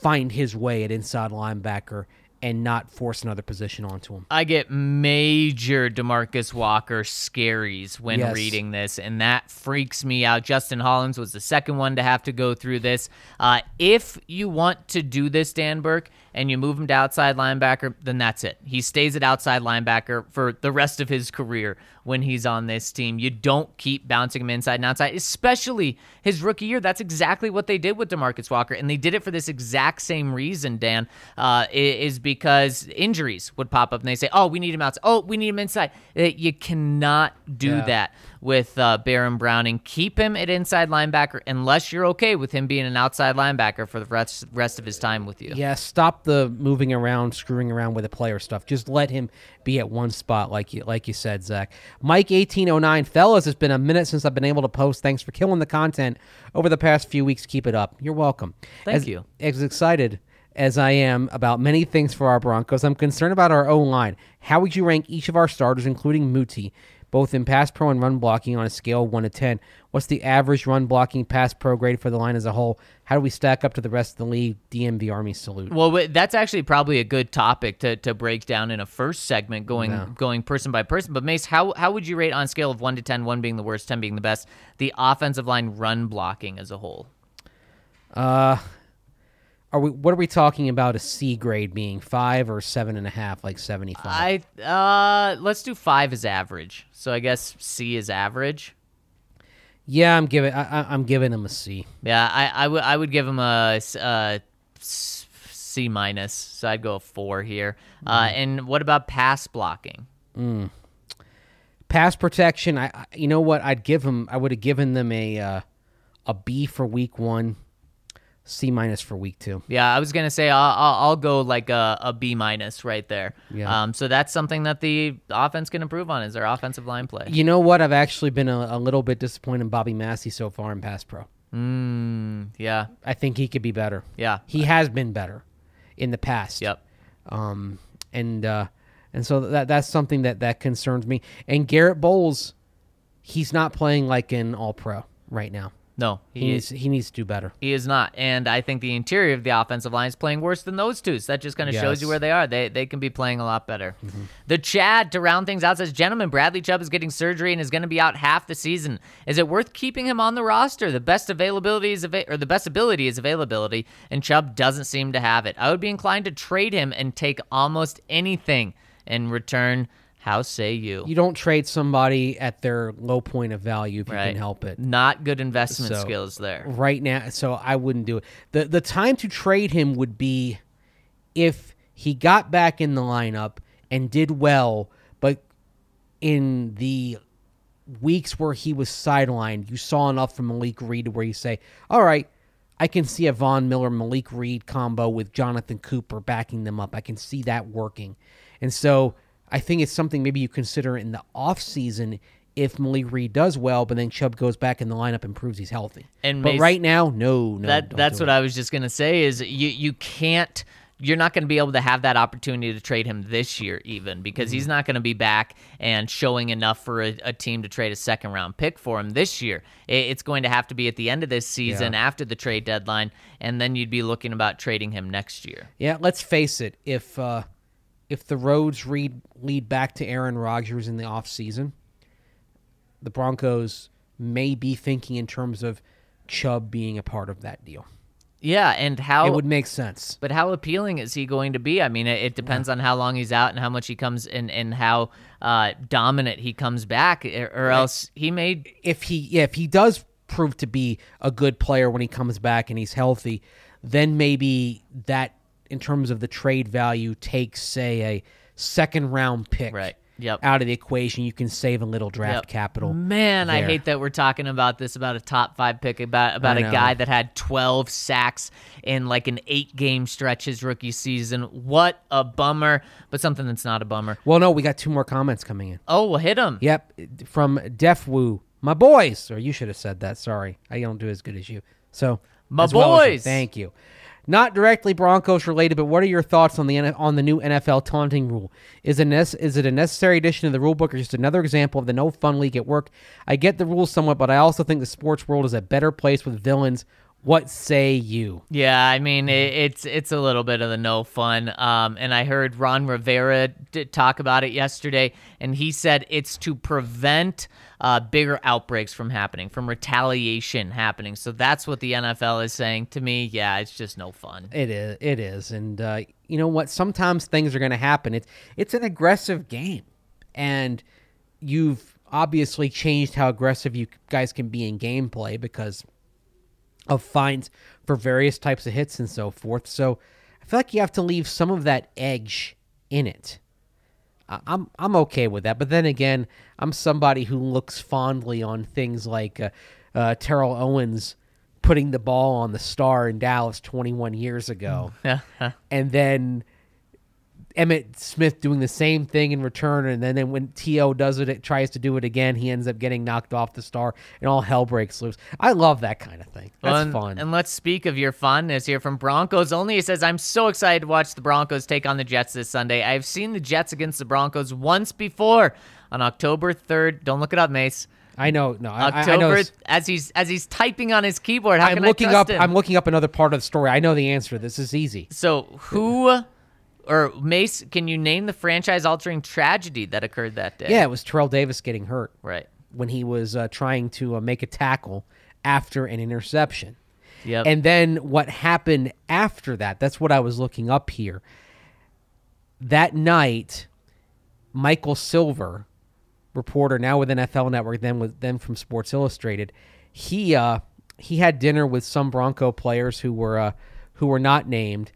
find his way at inside linebacker and not force another position onto him. I get major Demarcus Walker scaries when Yes. reading this, and that freaks me out. Justin Hollins was the second one to have to go through this. Uh, if you want to do this, Dan Burke, and you move him to outside linebacker, then that's it. He stays at outside linebacker for the rest of his career when he's on this team. You don't keep bouncing him inside and outside, especially his rookie year. That's exactly what they did with Demarcus Walker, and they did it for this exact same reason, Dan, uh, is because injuries would pop up and they say, oh, we need him outside. Oh, we need him inside. Uh, You cannot do Yeah. that with uh, Baron Browning. Keep him at inside linebacker unless you're okay with him being an outside linebacker for the rest, rest of his time with you. Yeah, stop the moving around, screwing around with the player stuff. Just let him be at one spot, like you like you said, Zach. Mike eighteen oh nine, fellas, it's been a minute since I've been able to post. Thanks for killing the content over the past few weeks. Keep it up. You're welcome. Thank As- you. As excited as I am about many things for our Broncos, I'm concerned about our O line. How would you rank each of our starters, including Muti, both in pass pro and run blocking on a scale of 1 to 10. What's the average run blocking pass pro grade for the line as a whole? How do we stack up to the rest of the league? DMV Army salute. Well, that's actually probably a good topic to, to break down in a first segment, going Yeah. going person by person. But Mace, how how would you rate on a scale of one to 10, one being the worst, ten being the best, the offensive line run blocking as a whole? Uh, are we? What are we talking about? A C grade being five or seven and a half, like seventy five. I uh, let's do five as average. So I guess C is average. yeah, I'm giving. I, I- I'm giving him a C. Yeah, I I would I would give him a s- uh, C minus. So I'd go a four here. Uh, Mm-hmm. and what about pass blocking? Pass protection. I, I you know what? I'd give him. I would have given them a uh, a B for week one, C minus for week two. Yeah, I was gonna say I'll, I'll, I'll go like a, a B minus right there. Yeah. Um, so that's something that the offense can improve on is their offensive line play. You know what? I've actually been a, a little bit disappointed in Bobby Massie so far in pass pro. Mm, yeah. I think he could be better. Yeah. He has been better in the past. Yep. Um, and uh, and so that that's something that that concerns me. And Garett Bolles, he's not playing like an All Pro right now. No, He he needs he needs to do better. he is not, and I think the interior of the offensive line is playing worse than those two. So that just kind of shows you where they are. They they can be playing a lot better. Mm-hmm. The Chad to round things out says, "Gentlemen, Bradley Chubb is getting surgery and is going to be out half the season. Is it worth keeping him on the roster? The best availability is ava- or the best ability is availability, and Chubb doesn't seem to have it. I would be inclined to trade him and take almost anything in return. How say you?" You don't trade somebody at their low point of value if you can help it. Not good investment So- skills there. right now so I wouldn't do it. The the time to trade him would be if he got back in the lineup and did well, but in the weeks where he was sidelined, you saw enough from Malik Reed where you say, All right, I can see a Von Miller Malik Reed combo with Jonathan Cooper backing them up. I can see that working. And so I think it's something maybe you consider in the offseason if Malik Reed does well, but then Chubb goes back in the lineup and proves he's healthy. And but Mace- right now, no, no. that that's what it. I was just gonna say is you you can't you're not going to be able to have that opportunity to trade him this year even because Mm-hmm. he's not going to be back and showing enough for a, a team to trade a second round pick for him this year it, it's going to have to be at the end of this season after the trade deadline and then you'd be looking about trading him next year Yeah, let's face it. If uh, if the roads read, lead back to Aaron Rodgers in the offseason, the Broncos may be thinking in terms of Chubb being a part of that deal. yeah and how It would make sense. But how appealing is he going to be? I mean, it, it depends on how long he's out and how much he comes in and how uh, dominant he comes back, or, or else he may. If he yeah, if he does prove to be a good player when he comes back and he's healthy, then maybe that in terms of the trade value takes say a second round pick Right. Yep. out of the equation. You can save a little draft Yep. capital. Man, I hate that we're talking about this about a top five pick about about a guy that had 12 sacks in like an eight game stretch his rookie season. What a bummer! But something that's not a bummer. Well, no, we got two more comments coming in. Oh, well, hit them. Yep, from Def Woo, my boys. Or you should have said that. Sorry, I don't do as good as you. So, My as well as boys. thank you. Not directly Broncos related, but what are your thoughts on the on the new NFL taunting rule? Is it is it a necessary addition to the rule book, or just another example of the no fun league at work? I get the rules somewhat, but I also think the sports world is a better place with villains. What say you? Yeah, I mean it, it's it's a little bit of the no fun. Um, and I heard Ron Rivera d- talk about it yesterday, and he said it's to prevent uh, bigger outbreaks from happening, from retaliation happening. So that's what the NFL is saying to me. Yeah, it's just no fun. It is. It is, and uh, you know what? Sometimes things are going to happen. It's it's an aggressive game, and you've obviously changed how aggressive you guys can be in gameplay because of fines for various types of hits and so forth. So I feel like you have to leave some of that edge in it. I- I'm I'm okay with that, but then again, I'm somebody who looks fondly on things like uh, uh, Terrell Owens putting the ball on the star in Dallas 21 years ago, and then Emmitt Smith doing the same thing in return, and then, then when To does it, it tries to do it again. He ends up getting knocked off the star, and all hell breaks loose. I love that kind of thing. That's Well, and, fun. And let's speak of your fondness here from Broncos only. He says, I'm so excited to watch the Broncos take on the Jets this Sunday. I've seen the Jets against the Broncos once before on October 3rd. Don't look it up, Mace. I know. No, I, I- I know. October as he's as he's typing on his keyboard. How I'm can looking I trust up. him? I'm looking up another part of the story. I know the answer. This is easy. so who or Mace, can you name the franchise altering tragedy that occurred that day? Yeah, it was Terrell Davis getting hurt Right. when he was uh, trying to uh, make a tackle after an interception. Yep. And then what happened after that? That's what I was looking up here. That night, Michael Silver, reporter now with NFL Network, then with then from Sports Illustrated, he uh, he had dinner with some Bronco players who were uh, who were not named,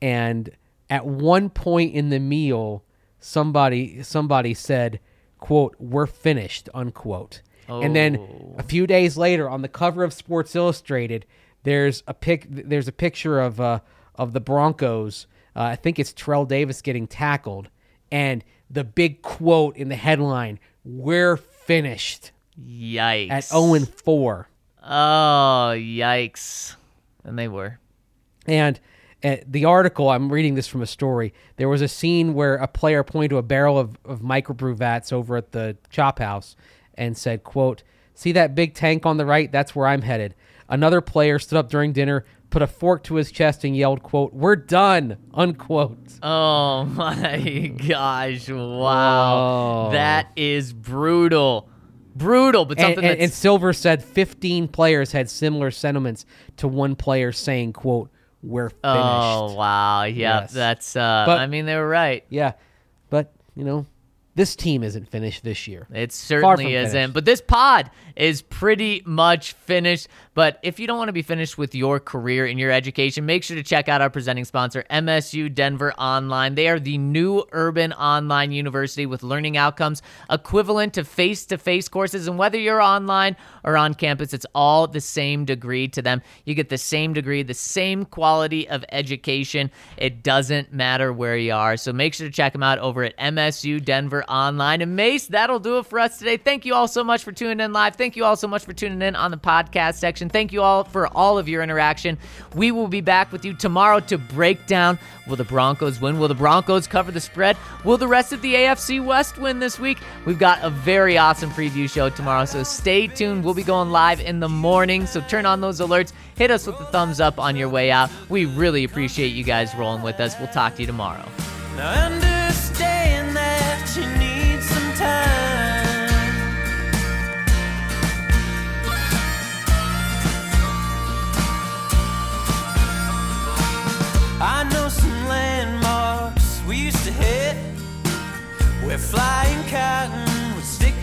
and at one point in the meal, somebody somebody said, "quote We're finished," unquote. Oh. And then Oh. a few days later, on the cover of Sports Illustrated, there's a pic. There's a picture of uh, of the Broncos. Uh, I think it's Terrell Davis getting tackled, and the big quote in the headline: "We're finished Yikes. at 0 and 4." Oh, yikes. And they were. And Uh, the article, I'm reading this from a story. There was a scene where a player pointed to a barrel of, of microbrew vats over at the chop house and said, quote, see that big tank on the right? That's where I'm headed. Another player stood up during dinner, put a fork to his chest and yelled, quote, we're done, unquote. Oh my gosh. Wow. Oh. That is brutal. Brutal, but something and, and that's Silver said 15 players had similar sentiments to one player saying, quote, we're finished. Oh wow. Yep. Yes. That's uh But- I mean they were right. Yeah. But, you know, this team isn't finished this year. It certainly isn't. finished. But this pod is pretty much finished. But if you don't want to be finished with your career and your education, make sure to check out our presenting sponsor, MSU Denver Online. They are the new urban online university with learning outcomes equivalent to face to face courses. And whether you're online or on campus, it's all the same degree to them. You get the same degree, the same quality of education. It doesn't matter where you are. So make sure to check them out over at MSU Denver Online. And Mace, that'll do it for us today. Thank you all so much for tuning in live. Thank you all so much for tuning in on the podcast section. Thank you all for all of your interaction. We will be back with you tomorrow to break down will the Broncos win? Will the Broncos cover the spread? Will the rest of the AFC West win this week? We've got a very awesome preview show tomorrow, so stay tuned. We'll be going live in the morning, so turn on those alerts. Hit us with the thumbs up on your way out. We really appreciate you guys rolling with us. We'll talk to you tomorrow. We're flying cotton, we're.